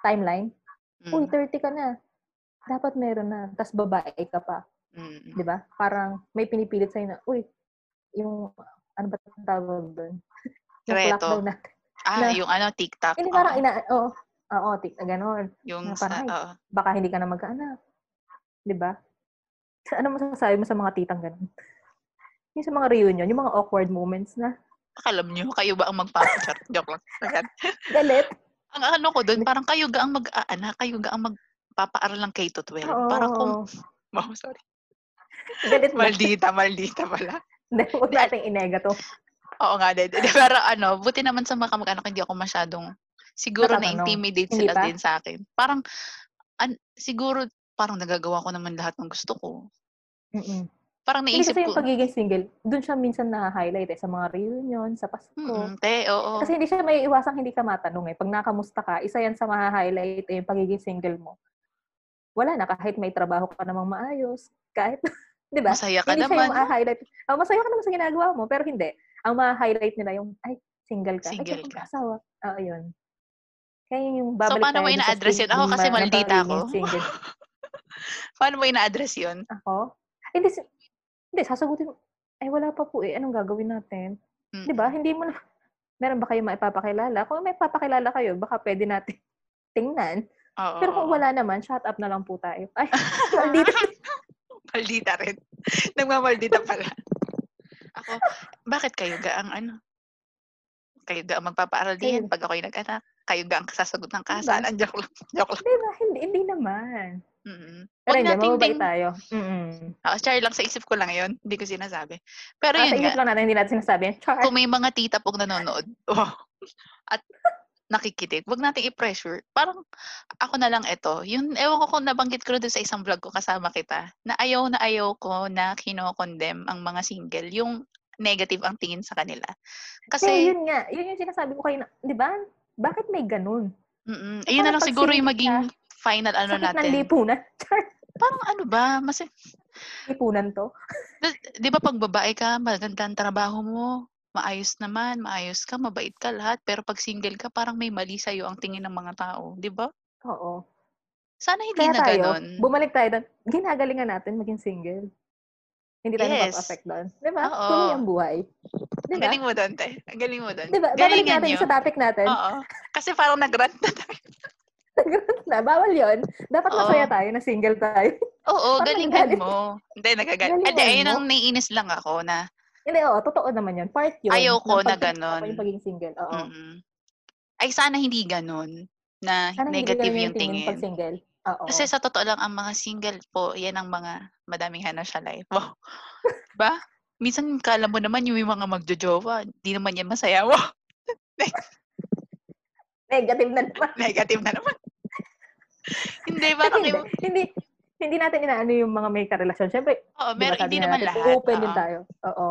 timeline. Mm, Uy, 30 ka na. Dapat meron na. Tapos babae ka pa. mm, Di ba? Parang may pinipilit sa'yo na, uy, yung, ano ba tawag doon? yung Reto. lockdown natin. Ah, na- yung ano, TikTok. Hindi parang oo. ina, oo, oo, tik, ganon. yung na sa, parang, ay, oo. Baka hindi ka na magkaanak. Di ba? Sa- Ano masasabi mo sa mga titang ganon? Yung sa mga reunion, yung mga awkward moments na, Alam nyo, kayo ba ang magpapachar? Joke lang. Galit. ang ano ko doon, parang kayo ga ang mag-aana, kayo ga ang magpapaaral ng K-12. Oo. Parang kung, oh, sorry. Galit ba? Maldita, maldita pala. Hindi, huwag nating inega to. Oo nga, din. Pero ano, buti naman sa mga kamag-anak, hindi ako masyadong, siguro Natatanong. na-intimidate Hindi sila pa? din sa akin. Parang, an, siguro, parang nagagawa ko naman lahat ng gusto ko. Mm-mm. Parang Hindi naisip kasi ko, yung pagiging single, dun siya minsan na-highlight eh, sa mga reunion, sa Pasko. mm te, oo. Kasi hindi siya may iwasang hindi ka matanong eh. Pag nakamusta ka, isa yan sa maha-highlight eh, yung pagiging single mo. Wala na, kahit may trabaho ka namang maayos, kahit, di ba? Masaya ka Hindi siya naman. yung ma-highlight. Oh, masaya ka naman sa ginagawa mo, pero hindi. Ang ma-highlight nila yung, ay, single ka. Single ay, ka. asawa. Oo, yun. Kaya yun yung So, babalik paano mo ina-address yun? Ako kasi maldita pagiging ko. Single. Paano mo ina-address yun? Ako? Hindi, hindi, sasagutin mo, ay, wala pa po eh. Anong gagawin natin? Mm. Di ba? Hindi mo na, meron ba kayo maipapakilala? Kung may papakilala kayo, baka pwede natin tingnan. Oo. Pero kung wala naman, shut up na lang po tayo. Ay, maldita. Maldita rin. Nagmamaldita pala. Ako, bakit kayo ga ang ano? Kayo ga ang magpapaaral din pag ako'y nag-anak. Kayo ga ang sasagot ng Diba? kasalan. Joke lang. Joke lang. Di ba? Hindi, hindi naman. Mm-mm. Pero hindi, ding... tayo. Mm-mm. Oh, char lang, sa isip ko lang yun. Hindi ko sinasabi. Pero Ah, sa yun isip nga, lang natin, hindi natin sinasabi. Char. kung may mga tita pong nanonood, oh, at nakikinig, wag nating i-pressure. Parang ako na lang ito. Yun, ewan ko kung nabanggit ko doon sa isang vlog ko kasama kita, na ayaw na ayaw ko na kinokondem ang mga single. Yung negative ang tingin sa kanila. Kasi, Kasi, yun nga. Yun yung sinasabi ko kayo. na- Di ba? Bakit may ganun? mm So, yun na lang siguro yung maging final ano Sakit ng natin. lipunan. Char. Parang ano ba, mas, Lipunan to. di- di ba pag babae ka, maganda ang trabaho mo, maayos naman, maayos ka, mabait ka lahat, pero pag single ka, parang may mali sa'yo ang tingin ng mga tao, di ba? Oo. Sana hindi Kaya na tayo, ganun. bumalik tayo doon. Ginagalingan natin maging single. Hindi tayo Yes. napapa-affect doon. Di ba? Oo. Tuloy ang buhay. Di Ang galing mo doon, te. Ang galing mo doon. Di ba? Babalik Galingan natin nyo. sa topic natin. Oo. Kasi parang nag-rant na tayo. na, bawal yon. Dapat Oo. masaya tayo na single tayo. Oo, Parang galingan mo. Hindi, nagagalit. Galingan Hindi, ayun ang naiinis lang ako na Hindi, oo, totoo naman yun. Part yun. Ayaw ko ng na ko Yung pagiging single. Oo. mm ay sana hindi ganun na Sana negative ganun yung tingin. pag single. Oo. Kasi sa totoo lang, ang mga single po, yan ang mga madaming hana sa life. Wow. ba? Minsan, kala mo naman yung mga magjojowa, di naman yan masaya. Wow. Negative na naman. Negative na naman. hindi, parang hindi, hindi, hindi natin inaano yung mga may karelasyon. Siyempre, oo, meron, sabi hindi naman natin, lahat. Open din oo. tayo. Oo.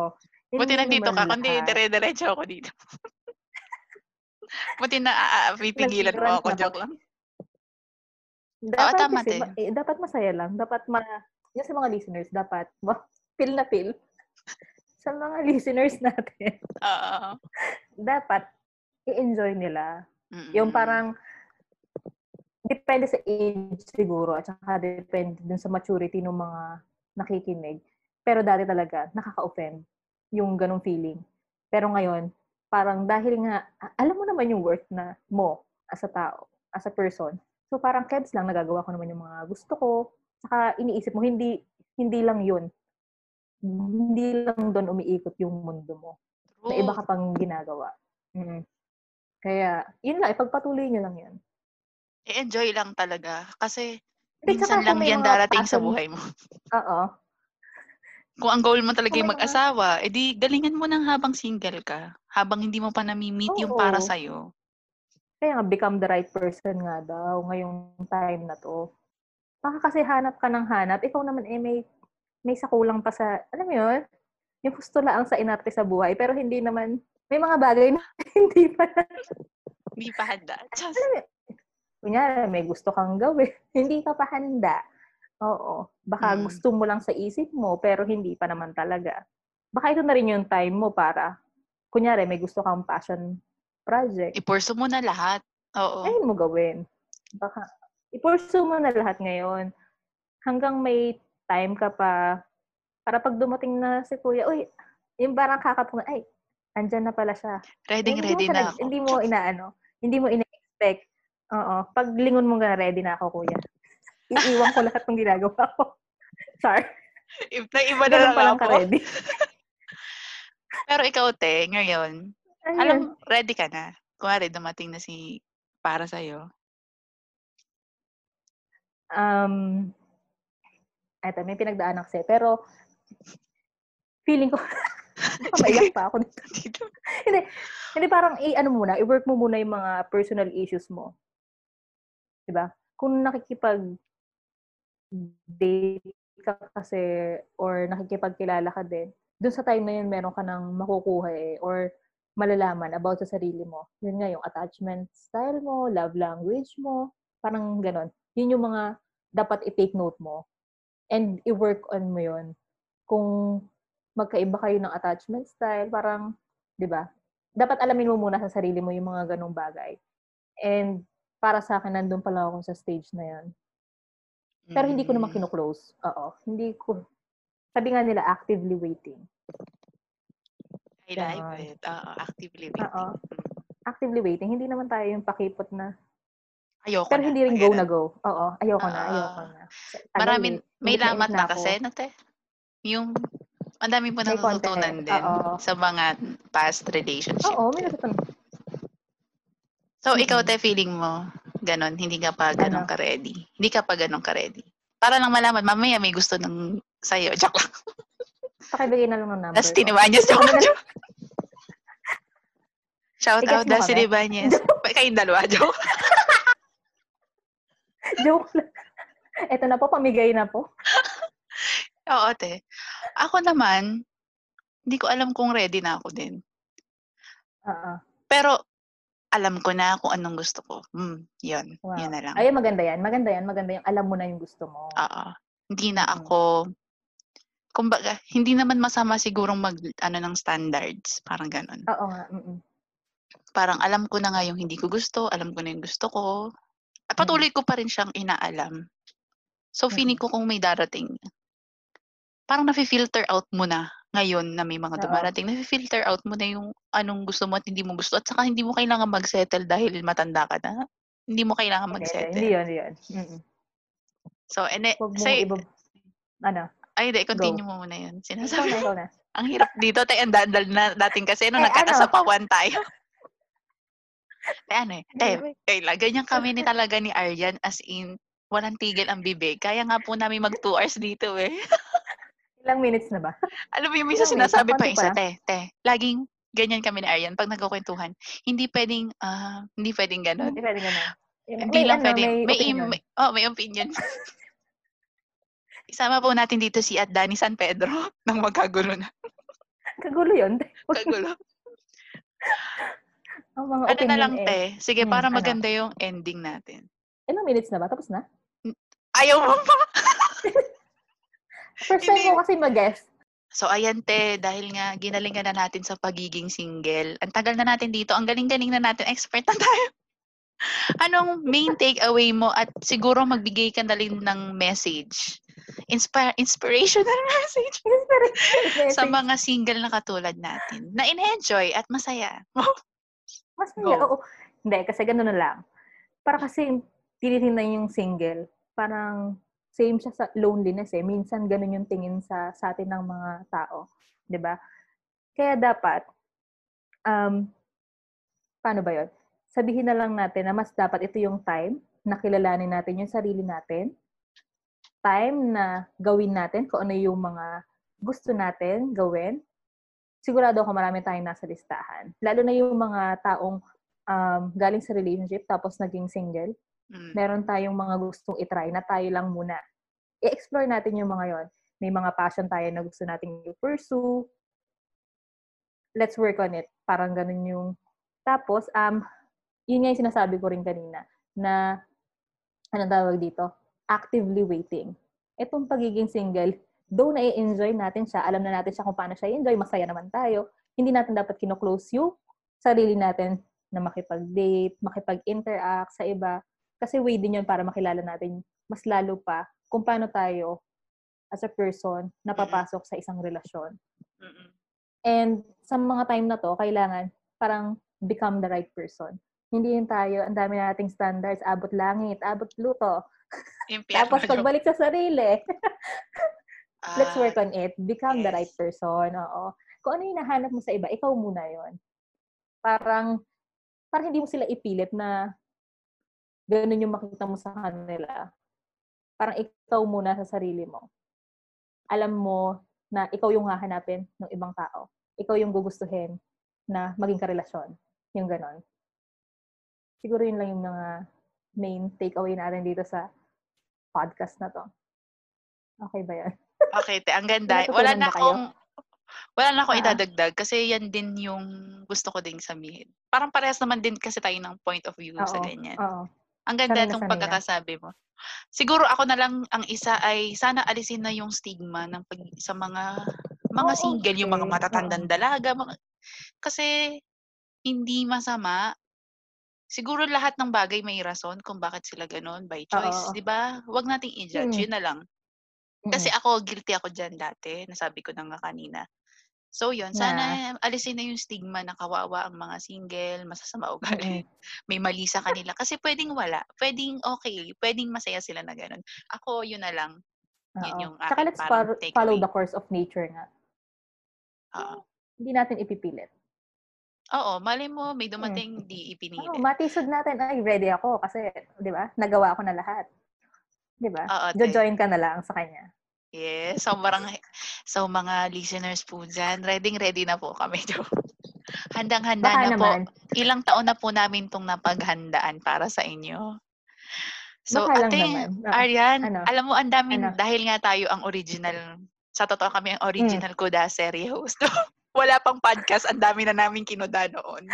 Buti Hindi nandito ka, kundi dire-diretso ako dito. Buti na uh, pipigilan mo ako, joke lang. Dapat tama kasi, din. ma- eh, dapat masaya lang. Dapat ma, yung sa mga listeners, dapat, ma, feel na feel. sa mga listeners natin, Oo. dapat, i-enjoy nila. Mm-mm. Yung parang, depende sa age siguro, at saka depende dun sa maturity ng mga nakikinig. Pero dati talaga, nakaka-offend yung ganong feeling. Pero ngayon, parang dahil nga, alam mo naman yung worth na mo as a tao, as a person. So parang kebs lang, nagagawa ko naman yung mga gusto ko. Saka iniisip mo, hindi hindi lang yun. Hindi lang doon umiikot yung mundo mo. True. iba ka pang ginagawa. Mm. Kaya, yun lang, ipagpatuloy nyo lang yan. I-enjoy lang talaga. Kasi, Hindi, minsan lang yan darating sa buhay mo. Oo. Kung ang goal mo talaga yung mag-asawa, edi galingan mo ng habang single ka. Habang hindi mo pa nami-meet yung para Oo. sa'yo. Kaya nga, become the right person nga daw ngayong time na to. Baka kasi hanap ka ng hanap, ikaw naman eh may, may sakulang pa sa, alam mo yun, yung gusto lang sa inarte sa buhay, pero hindi naman, may mga bagay na hindi pa, Hindi pa handa. Just, alam mo, kunyari, may gusto kang gawin, hindi ka pa handa. Oo. Baka Mm. gusto mo lang sa isip mo, pero hindi pa naman talaga. Baka ito na rin yung time mo para, kunyari, may gusto kang passion project. i-pursue mo na lahat. Oo. ayun mo gawin. Baka, i-pursue mo na lahat ngayon. Hanggang may time ka pa, para pag dumating na si kuya, uy, yung parang kakapunga, ay, andyan na pala siya. Ready, Eh, hindi ready na nag- ako. Hindi mo inaano, hindi mo ina-expect. Oo. Pag lingon mo nga, ready na ako, kuya. Iiwan ko lahat ng ginagawa ko. Sorry. If na iba na lang lang ako. ka-ready. Pero ikaw, te, ngayon, Ayun. alam, ready ka na. Kunwari, dumating na si para sa'yo. Um, eto, may pinagdaan kasi. Pero, feeling ko, maiyak pa ako dito. Dito. Hindi parang i-ano muna, i-work mo muna yung mga personal issues mo. 'Di ba? Kung nakikipag date ka kasi or nakikipagkilala ka din, dun sa time na yun meron ka nang makukuha eh, or malalaman about sa sarili mo. Yun nga yung attachment style mo, love language mo, parang ganon. Yun yung mga dapat i-take note mo. And i-work on mo yun. Kung magkaiba kayo ng attachment style, parang, di ba? Dapat alamin mo muna sa sarili mo yung mga ganong bagay. And para sa akin, nandun pala ako sa stage na yan. Pero hindi ko naman Mm. kino-close. Oo. Hindi ko. Sabi nga nila, actively waiting. I like Ganon. it. Oo, actively waiting. Oo. Actively waiting. Hindi naman tayo yung pakipot na. Ayoko Pero na. hindi rin go na go. Oo. Ayoko na. Oo. Ayoko na. Tagal Maraming, eh. may na lamat na ako. kasi, no, te? Yung, ang dami mo May konti. din Oo. sa mga past relationship. Oo, may natutunan. So, ikaw, te, feeling mo, ganon, hindi ka pa ganon Ano? ka-ready. Hindi ka pa ganon ka-ready. Para lang malaman, mamaya may gusto ng sa'yo. Joke lang. Pakibigay na lang ng number Tapos ko. tinibanyas. Joke lang. joke. Shout out, Dusty kami. Libanyes. Kayong dalawa, joke. Joke lang. Ito na po, pamigay na po. Oo, te. Ako naman, hindi ko alam kung ready na ako din. Oo. Pero, alam ko na kung anong gusto ko. Hmm, yun. Wow. Yun na lang. Ay, maganda yan. Maganda yan. Maganda yung alam mo na yung gusto mo. Oo. Hindi na Mm. ako, kumbaga, hindi naman masama sigurong mag, ano, ng standards. Parang ganun. Oo nga. Mm-mm. Parang alam ko na nga yung hindi ko gusto, alam ko na yung gusto ko. At patuloy ko pa rin siyang inaalam. So, feeling ko kung may darating, parang nafi-filter out mo na ngayon na may mga dumarating. Nafi-filter out mo na yung anong gusto mo at hindi mo gusto. At saka hindi mo kailangan mag-settle dahil matanda ka na. Hindi mo kailangan mag-settle. hindi yun, hindi yun. Mm-mm. So, and mo say, ibab... Ano? ay, hindi, continue mo muna yun. Ikaw Sinasabi na, ikaw na. Ang hirap dito, tayo ang dandal na dating kasi nung Eh, nagkakasapawan tayo. eh, ano eh, eh, Kayla, ganyan kami ni talaga ni Aryan as in, walang tigil ang bibig. Kaya nga po namin mag 2 hours dito eh. Ilang minutes na ba? Alam mo yung minsan sinasabi pa isa, te, te, laging ganyan kami ni Aryan pag nagkukwentuhan. Hindi pwedeng, ah, hindi pwedeng ganun. Hindi pwede ganun. Hindi lang ano, pwedeng, may, may, opinion. may, oh, may opinion. Isama po natin dito si at Danny San Pedro nang magkagulo na. Kagulo yun. Kagulo. Ang mga ano na lang, eh. te? Sige, Hmm, para ano? maganda yung ending natin. Ilang minutes na ba? Tapos na? Ayaw mo pa? First time ko kasi mag-guess. So, ayan, te, dahil nga ginalingan na natin sa pagiging single. Ang tagal na natin dito. Ang galing-galing na natin. Expert na tayo. Anong main takeaway mo at siguro magbigay ka na rin ng message? Inspire, inspirational message sa mga single na katulad natin na in-enjoy at masaya. Mas Go. may, oo. Hindi, kasi gano'n na lang. Para kasi tinitingnan yung single, parang same siya sa loneliness eh. Minsan ganun yung tingin sa, sa atin ng mga tao. 'di ba? Kaya dapat, um, paano ba yun? Sabihin na lang natin na mas dapat ito yung time na kilalanin natin yung sarili natin. Time na gawin natin kung ano yung mga gusto natin gawin sigurado ako marami tayong nasa listahan. Lalo na yung mga taong um, galing sa relationship tapos naging single. Mm. Meron tayong mga gustong itry na tayo lang muna. I-explore natin yung mga yon. May mga passion tayo na gusto nating i-pursue. Let's work on it. Parang ganun yung... Tapos, um, yun nga yung sinasabi ko rin kanina, na, anong tawag dito? Actively waiting. Itong pagiging single, though na-enjoy natin siya, alam na natin siya kung paano siya enjoy, masaya naman tayo, hindi natin dapat kino-close yung sarili natin na makipag-date, makipag-interact sa iba. Kasi way din yun para makilala natin mas lalo pa kung paano tayo as a person napapasok sa isang relasyon. Mm-mm. And sa mga time na to, kailangan parang become the right person. Hindi yun tayo, ang dami nating standards, abot langit, abot luto. Tapos pagbalik sa sarili, let's Ah, work on it. Become the yes. right person. Oo. Kung ano yung nahanap mo sa iba, ikaw muna yon. Parang, parang hindi mo sila ipilit na ganun yung makita mo sa kanila. Parang ikaw muna sa sarili mo. Alam mo na ikaw yung hahanapin ng ibang tao. Ikaw yung gugustuhin na maging karelasyon. Yung ganon. Siguro yun lang yung mga main takeaway natin dito sa podcast na to. Okay ba yan? Okay, te. Ang ganda. Wala na akong wala na akong Ah. idadagdag kasi yan din yung gusto ko ding sabihin. Parang parehas naman din kasi tayo ng point of view sa Oo. ganyan. Oo. Ang ganda Sanay na itong sanay na. pagkakasabi mo. Siguro ako na lang ang isa ay sana alisin na yung stigma ng pag, sa mga mga Oo, single, yung mga okay. matatandang dalaga. Mga, kasi hindi masama. Siguro lahat ng bagay may rason kung bakit sila ganun by choice, Oo. 'di ba? Huwag nating i-judge, Mm. yun na lang. Mm. Kasi ako guilty ako diyan dati, nasabi ko na nga kanina. So yun, sana alisin na yung stigma na kawawa ang mga single, masasama ugali, may mali sa kanila. Kasi pwedeng wala, pwedeng okay, pwedeng masaya sila na ganun. Ako, yun na lang. Yun Oo. yung aking let's parang follow, follow the course of nature nga. Oo. Hindi natin ipipilit. Oo, mali mo, may dumating, di ipinilit. Oo, matisod natin, ay, ready ako kasi, di ba, nagawa ko na lahat. Di ba? Oo. Jo-join ka na lang sa kanya. Yes, sobrang, so mga listeners po dyan, ready ready na po kami. Handang-handa Baka na naman, po. Ilang taon na po namin itong napaghandaan para sa inyo. So, baka ate, naman. Oo. Arian, Ano? alam mo, ang daming, Ano? dahil nga tayo ang original, sa totoo kami ang original Hmm. Kuda serie host. Wala pang podcast, ang dami na namin kinuda noon.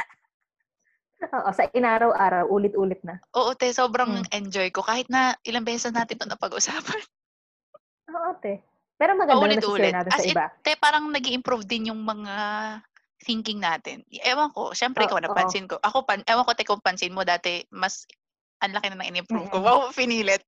Oo, sa inaraw-araw, ulit-ulit na. Oo, te, sobrang Hmm. enjoy ko. Kahit na ilang beses natin ito napag-usapan. Oo, te. Pero maganda na Paulit-ulit. nasi-share natin As sa in, iba. te, parang nag improve din yung mga thinking natin. Ewan ko, syempre ikaw oo. napansin ko. Ako, pan, ewan ko, te, kung pansin mo dati, mas ang laki na nang in-improve ko. Wow, pinilit.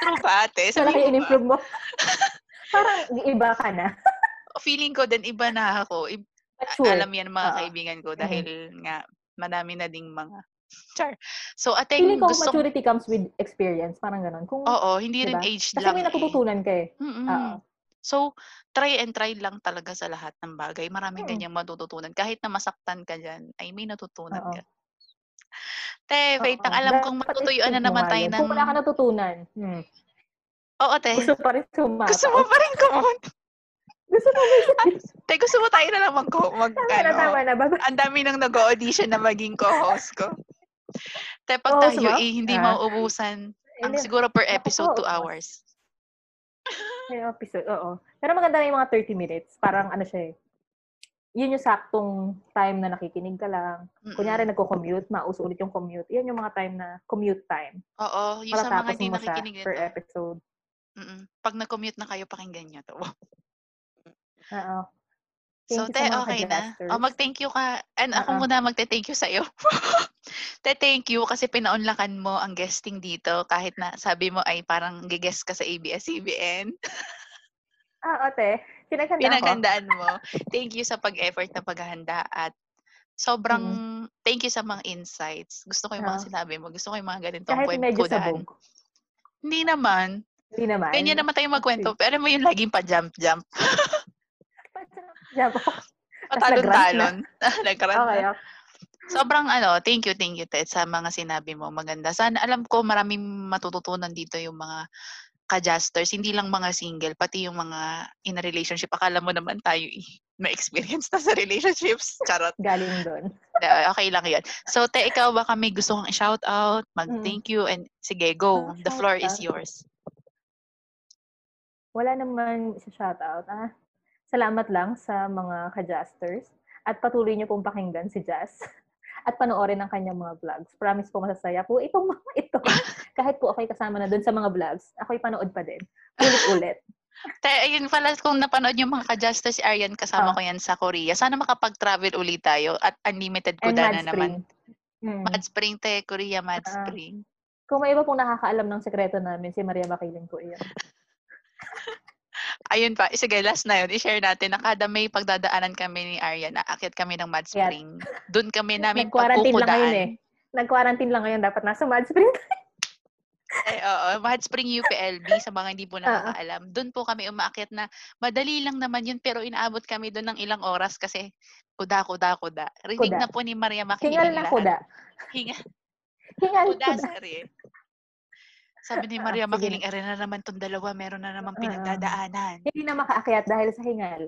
True ba, ate? Malaki mo ba? in-improve mo. Parang iba ka na. Feeling ko din, iba na ako. I- Mature. alam yan mga Oo. kaibigan ko dahil nga, madami na ding mga Char. So, ate, Feeling ko gusto maturity comes with experience. Parang ganun. Kung, Oo, hindi rin diba? age Kasi lang may eh. natututunan ka eh. Mm-mm. Oo. So, try and try lang talaga sa lahat ng bagay. Maraming Mm. ganyang matututunan. Kahit na masaktan ka dyan, ay may natutunan Oo. ka. Te, wait, Oo. ang alam kong matutuyuan na naman tayo ng... Kung wala ka natutunan, hmm, Oo, te. gusto pa rin sumapaw. Gusto mo pa rin kumunta. Gusto mo ba? Te, gusto mo tayo na lang mag, mag Tama na, tama ano, na. Ang dami nang nag-audition na maging co-host ko. Te, pag Co-host tayo eh, hindi Ah. mauubusan. Ang Hindi. siguro per episode, 2 co-host. hours. May episode, oo. Pero maganda na yung mga 30 minutes. Parang ano siya eh. Yun yung saktong time na nakikinig ka lang. Mm-mm. Kunyari nagko-commute, mauso ulit yung commute. Yan yung mga time na commute time. Oo, yung sa mga hindi nakikinig per nito. episode. Mm-mm. Pag nag-commute na kayo, pakinggan nyo to. Oo. So, Thank you te, mga okay na. O, mag-thank you ka. And ako Oo. muna magte-thank you sa'yo. te, thank you kasi pinaunlakan mo ang guesting dito kahit na sabi mo ay parang gigest ka sa ABS-CBN. Ah, ate. Pinaghandaan ko. Pinagandaan mo. Thank you sa pag-effort na paghahanda at sobrang thank you sa mga insights. Gusto ko yung mga Oo. sinabi mo. Gusto ko yung mga ganitong Kahit medyo sabog. Hindi naman. Hindi naman. Ganyan naman tayo magkwento. Pero mo yung laging pa-jump-jump. Ako. Patalon-talon. Nag-rant Okay, na. okay. Sobrang ano, thank you, thank you, Ted, sa mga sinabi mo. Maganda. Sana alam ko maraming matututunan dito yung mga ka-justers, hindi lang mga single, pati yung mga in a relationship. Akala mo naman tayo eh, may experience na sa relationships. Charot. Galing doon. Okay lang yun. So, te, ikaw baka may gusto kong i-shout out, mag-thank you, and sige, go. Ah, The floor is shout-out. yours. Wala naman isa shoutout. Ah, salamat lang sa mga ka-justers. At patuloy niyo pong pakinggan si Jazz. At panoorin ang kanyang mga vlogs. Promise po masasaya po itong mga ito. Kahit po ako'y kasama na doon sa mga vlogs, ako'y panood pa din. Ulit-ulit. Te, ayun pala, kung napanood yung mga ka-justers, si Arian, kasama Ah. ko yan sa Korea. Sana makapag-travel ulit tayo at unlimited Mad na naman. Hmm. Mad Spring, te, Korea Mad Ah. Spring. Kung may iba pong nakakaalam ng sekreto namin, si Maria Makiling po iyan. Ayun pa, sige, last na yun. I-share natin na kada may pagdadaanan kami ni Arian, aakyat kami ng Mad Yes. Spring. Doon kami namin Nag-quarantine lang ngayon eh. Nag-quarantine lang ngayon. Dapat nasa Mad Spring. Eh, oo, Mad Spring UPLB, sa mga hindi po nakakaalam. Doon po kami umaakyat na madali lang naman yun, pero inaabot kami doon ng ilang oras kasi kuda, kuda, kuda. Rinig Kuda. na po ni Maria Makiling Hingal na lahat. kuda. Hinga, Hingal kuda, kuda. Sabi ni Ah, Maria sige. Makiling, ere na naman tong dalawa, meron na namang Ah, ah. pinagdadaanan. Hindi na makaakyat dahil sa hingal.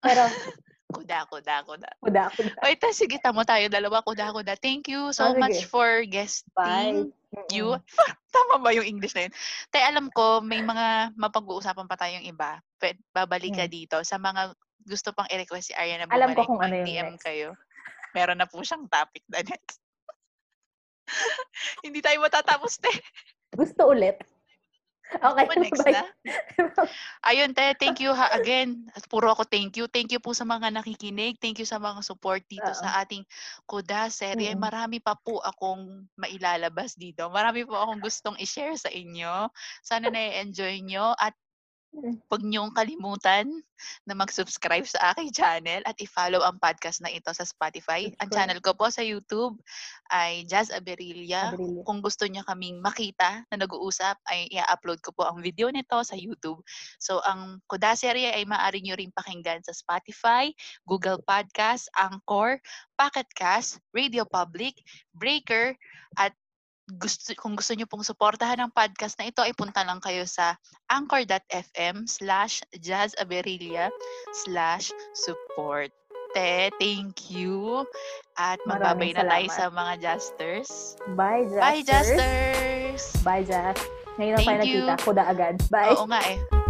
Pero, kuda, kuda, kuda. kuda, kuda. Wait, ta, sige, tamo tayo dalawa, kuda, kuda. Thank you so Oh, sige. much for guesting Bye. you. Tama ba yung English na yun? Tay, alam ko, may mga mapag-uusapan pa tayong iba. Babalik ka Hmm. dito. Sa mga gusto pang i-request si Arya na Alam ko bumalik, kung ano yung next. kayo. Meron na po siyang topic na next. Hindi tayo matatapos, te. Gusto ulit? Okay. Diba next bye. na? Ayun, te, thank you ha, again. Puro ako thank you. Thank you po sa mga nakikinig. Thank you sa mga support dito Oo. sa ating Kuda serye. Mm. Marami pa po akong mailalabas dito. Marami po akong gustong i-share sa inyo. Sana na-enjoy nyo at. Huwag niyong kalimutan na mag-subscribe sa aking channel at i-follow ang podcast na ito sa Spotify. Ang channel ko po sa YouTube ay Jazz Aberilla. Kung gusto niya kaming makita na nag-uusap, ay i-upload ko po ang video nito sa YouTube. So, ang Kuda Serye ay maaari nyo rin pakinggan sa Spotify, Google Podcast, Anchor, Pocket Cast, Radio Public, Breaker, at gusto, kung gusto nyo pong suportahan ang podcast na ito, ay punta lang kayo sa anchor.fm slash jazzaberilla slash support. Te, thank you. At magbabay na tayo sa mga Jasters. Bye, Jasters. Bye, Jasters! Bye, Jast. Ngayon lang tayo nagkita. Kuda agad. Bye. Oo nga eh.